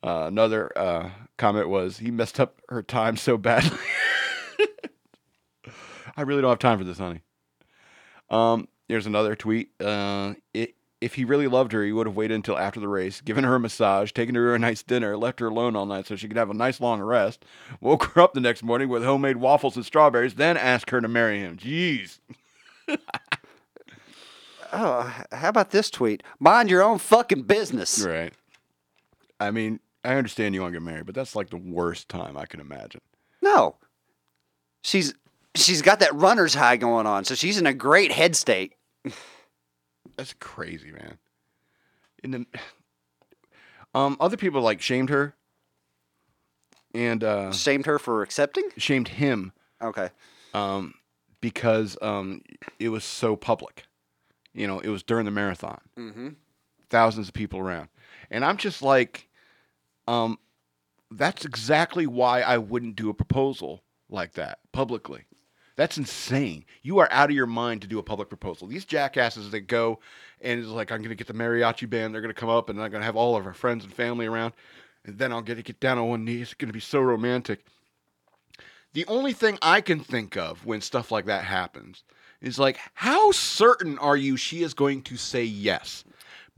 Uh, another uh, comment was he messed up her time so badly. I really don't have time for this, honey. Um, here's another tweet. Uh, it, if he really loved her, he would have waited until after the race, given her a massage, taken her to a nice dinner, left her alone all night so she could have a nice long rest, woke her up the next morning with homemade waffles and strawberries, then asked her to marry him. Jeez. Oh, how about this tweet? Mind your own fucking business. Right. I mean, I understand you want to get married, but that's like the worst time I can imagine. No. She's she's got that runner's high going on, so she's in a great head state. That's crazy, man. In the, um, other people like shamed her and uh, Shamed her for accepting? shamed him Okay. um, because um, it was so public. You know, it was during the marathon, Mm-hmm. thousands of people around, and I'm just like, um, that's exactly why I wouldn't do a proposal like that publicly. That's insane. You are out of your mind to do a public proposal. These jackasses that go and it's like, I'm going to get the mariachi band. They're going to come up and I'm going to have all of our friends and family around. And then I'll get to get down on one knee. It's going to be so romantic. The only thing I can think of when stuff like that happens is like, how certain are you she is going to say yes?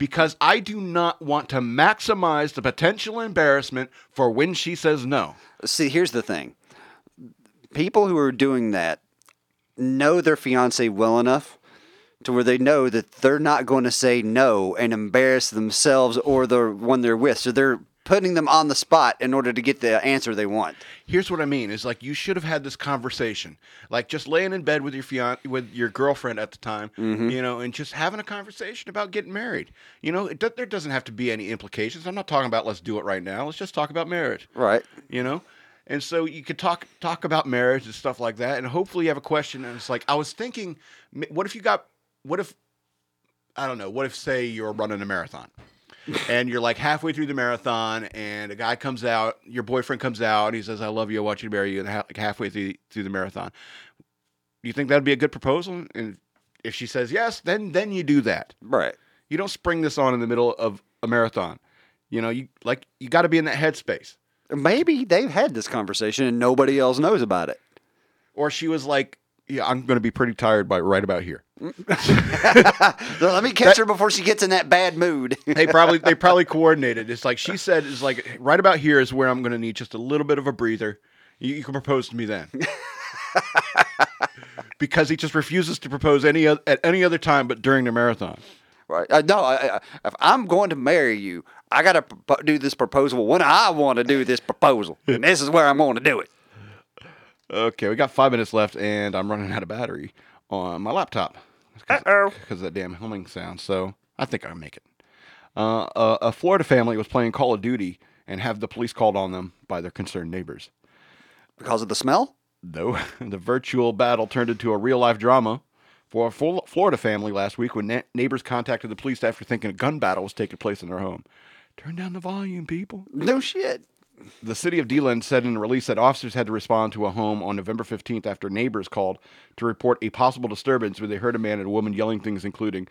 Because I do not want to maximize the potential embarrassment for when she says no. See, here's the thing. People who are doing that know their fiance well enough to where they know that they're not going to say no and embarrass themselves or the one they're with. So they're putting them on the spot in order to get the answer they want. Here's what I mean: is like you should have had this conversation, like just laying in bed with your fiance, with your girlfriend at the time, mm-hmm. you know, and just having a conversation about getting married. You know, it, there doesn't have to be any implications. I'm not talking about let's do it right now. Let's just talk about marriage. Right. you know and so you could talk talk about marriage and stuff like that and hopefully you have a question and it's like i was thinking what if you got what if i don't know what if say you're running a marathon and you're like halfway through the marathon and a guy comes out your boyfriend comes out and he says i love you i want you to marry you and ha- like halfway through, through the marathon you think that'd be a good proposal and if she says yes then then you do that Right. you don't spring this on in the middle of a marathon you know you like you got to be in that headspace Maybe they've had this conversation and nobody else knows about it. or she was like, "Yeah, I'm going to be pretty tired by right about here." Let me catch her before she gets in that bad mood. they probably they probably coordinated. It's like she said It's like right about here is where I'm going to need just a little bit of a breather. You, you can propose to me then. because he just refuses to propose any at any other time but during the marathon. right? Uh, no, I, I, if I'm going to marry you, I got to pro- do this proposal when I want to do this proposal, and this is where I'm going to do it. Okay, we got five minutes left, and I'm running out of battery on my laptop Because of that damn humming sound. So I think I'll make it. Uh, a, a Florida family was playing Call of Duty and have the police called on them by their concerned neighbors. Because of the smell? Though the virtual battle turned into a real life drama for a Flo- Florida family last week when na- neighbors contacted the police after thinking a gun battle was taking place in their home. Turn down the volume, people. No shit. The city of DeLand said in a release that officers had to respond to a home on November 15th after neighbors called to report a possible disturbance where they heard a man and a woman yelling things including,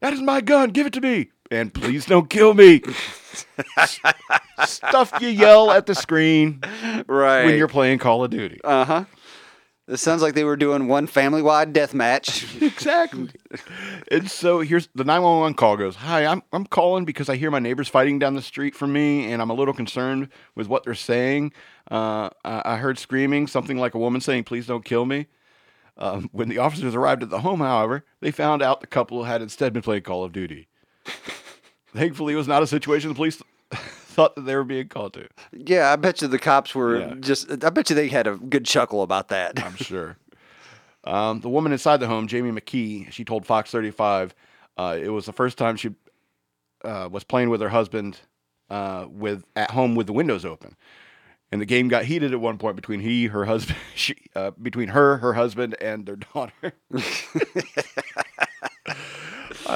That is my gun, give it to me, and please don't kill me. Stuff you yell at the screen Right. when you're playing Call of Duty. Uh huh. This sounds like they were doing one family wide death match. Exactly. and so here's the 911 call goes, Hi, I'm, I'm calling because I hear my neighbors fighting down the street from me and I'm a little concerned with what they're saying. Uh, I, I heard screaming, something like a woman saying, Please don't kill me. Um, when the officers arrived at the home, however, they found out the couple had instead been playing Call of Duty. Thankfully, it was not a situation the police thought that they were being called to. yeah, I bet you the cops were Yeah. just. I bet you they had a good chuckle about that. I'm sure. Um, the woman inside the home, Jamie McKee, she told Fox 35 uh, it was the first time she uh, was playing with her husband uh, with at home with the windows open, and the game got heated at one point between he, her husband, she, uh, between her, her husband, and their daughter.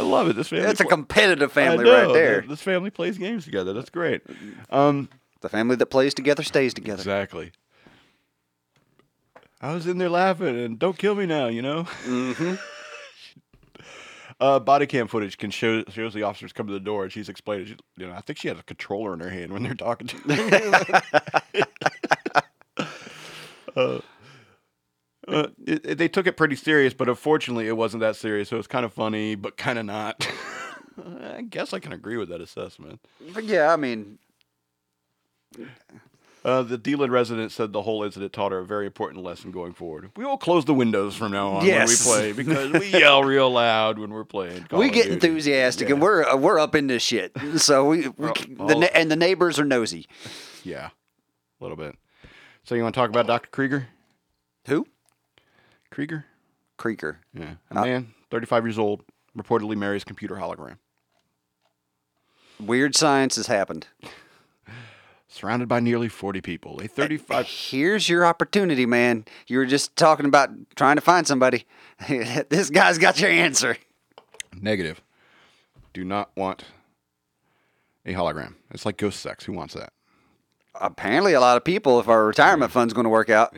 I love it. This family. That's a competitive family know, right there. This family plays games together. That's great. Um, The family that plays together stays together. Exactly. I was in there laughing and don't kill me now, you know? Mm-hmm. Uh, body cam footage can show shows the officers come to the door and she's explaining. She, you know, I think she had a controller in her hand when they're talking to her. uh, uh, it, it- they took it pretty serious, but unfortunately, it wasn't that serious. So it's kind of funny, but kind of not. I guess I can agree with that assessment. But yeah, I mean, Uh, the DeLand resident said the whole incident taught her a very important lesson going forward. We will close the windows from now on Yes. when we play because we yell real loud when we're playing. Call we get Duty. enthusiastic and we're uh, we're up in this shit. So we, we c- the ne- and the neighbors are nosy. Yeah, a little bit. So you want to talk about Dr. Krieger? Who? Krieger? Creaker. Yeah, a man, 35 years old, reportedly marries computer hologram. Weird science has happened. Surrounded by nearly 40 people. A 35. Here's your opportunity, man. You were just talking about trying to find somebody. this guy's got your answer. Negative. Do not want a hologram. It's like ghost sex. Who wants that? Apparently, a lot of people, if our retirement fund's going to work out,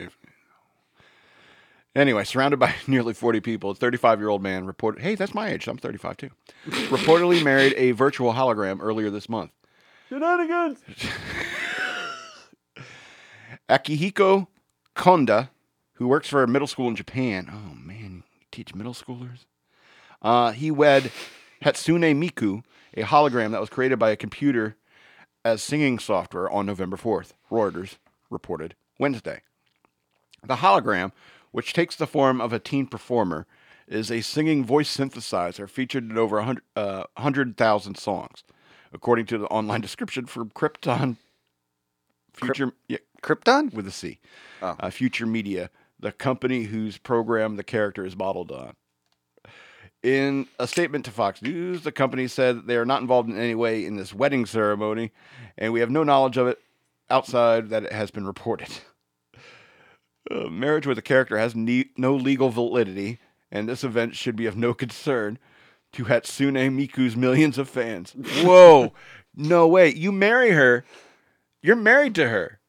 Anyway, surrounded by nearly 40 people, a 35 year old man reported, hey, that's my age. I'm 35 too. reportedly married a virtual hologram earlier this month. shenanigans. Akihiko Konda, who works for a middle school in Japan. Oh, man, you teach middle schoolers? Uh, he wed Hatsune Miku, a hologram that was created by a computer as singing software on November 4th, Reuters reported Wednesday. The hologram, which takes the form of a teen performer, is a singing voice synthesizer featured in over 100 uh, 100,000 songs, according to the online description from Crypton Future yeah, Krypton? with a C. Oh. Uh, Future Media, the company whose program the character is modeled on. In a statement to Fox News, the company said they are not involved in any way in this wedding ceremony, and we have no knowledge of it outside that it has been reported. Uh, marriage with a character has ne- no legal validity, and this event should be of no concern to Hatsune Miku's millions of fans. Whoa! no way. You marry her, you're married to her.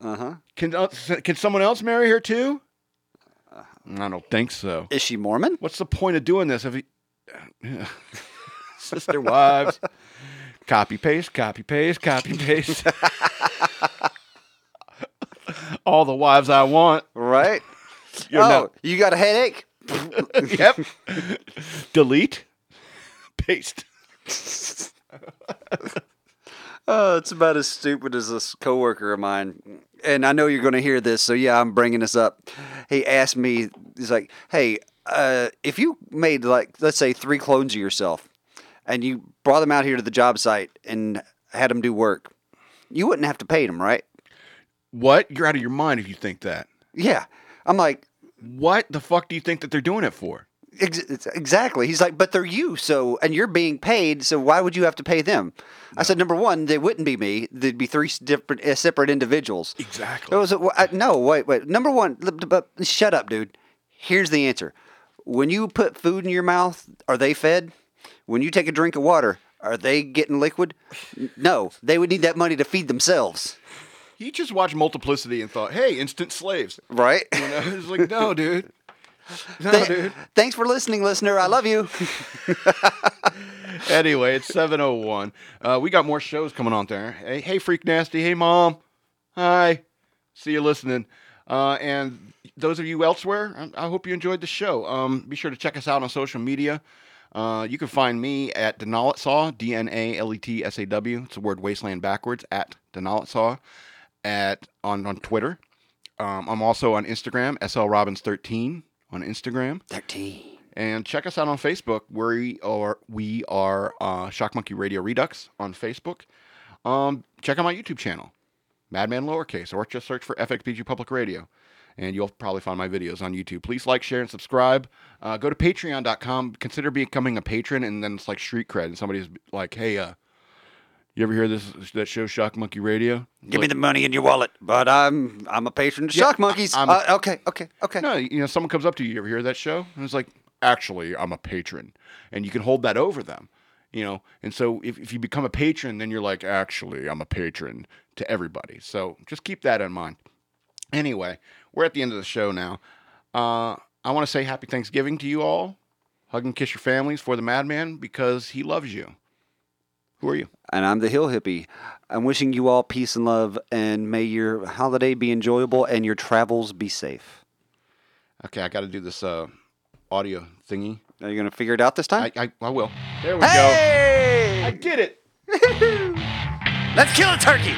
Uh huh. Can uh, can someone else marry her too? I don't think so. Is she Mormon? What's the point of doing this if he sister wives copy paste copy paste copy paste all the wives I want. Right. You're oh, not- you got a headache? yep. Delete. Paste. Oh, it's about as stupid as this coworker of mine. And I know you're going to hear this, so yeah, I'm bringing this up. He asked me, he's like, "Hey, uh, if you made like let's say three clones of yourself, and you brought them out here to the job site and had them do work, you wouldn't have to pay them, right?" What? You're out of your mind if you think that. Yeah, I'm like, What the fuck do you think that they're doing it for? Ex- exactly. He's like, but they're you, so and you're being paid, so why would you have to pay them? I said, number one, they wouldn't be me; they'd be three different, uh, separate individuals. Exactly. It was a, I, no, wait, wait. Number one, but shut up, dude. Here's the answer: when you put food in your mouth, are they fed? When you take a drink of water, are they getting liquid? No, they would need that money to feed themselves, He just watched Multiplicity and thought, "Hey, instant slaves." right? You know, it's like, no, dude. No, Th- dude. Thanks for listening, listener. I love you. Anyway, it's seven oh one. Uh, we got more shows coming on there. Hey, hey, Freak Nasty. Hey, Mom. Hi. See you listening. Uh, and those of you elsewhere, I, I hope you enjoyed the show. Um, be sure to check us out on social media. Uh, you can find me at Dnaletsaw, D N A L E T S A W. It's the word wasteland backwards at Dnaletsaw at on on Twitter. Um, I'm also on Instagram, SL Robbins13 on Instagram. Thirteen. And check us out on Facebook. We are we are uh, Shock Monkey Radio Redux on Facebook. Um, check out my YouTube channel, Madman Lowercase, or just search for FXBG Public Radio, and you'll probably find my videos on YouTube. Please like, share, and subscribe. Uh, go to Patreon.com. Consider becoming a patron, and then it's like street cred. And somebody's like, "Hey, uh, you ever hear this that show Shock Monkey Radio?" Give me the money in your wallet, but I'm I'm a patron of Shock Monkeys. Uh, okay, okay, okay. No, you know, someone comes up to you, you ever hear that show? And it's like, actually, I'm a patron. And you can hold that over them, you know? And so if, if you become a patron, then you're like, actually, I'm a patron to everybody. So just keep that in mind. Anyway, we're at the end of the show now. Uh, I want to say happy Thanksgiving to you all. Hug and kiss your families for the madman because he loves you. Who are you? And I'm the Hill Hippie. I'm wishing you all peace and love, and may your holiday be enjoyable and your travels be safe. Okay, I got to do this uh, audio thingy. Are you gonna figure it out this time? I, I, I will. There we go. hey! I did it. Let's kill a turkey.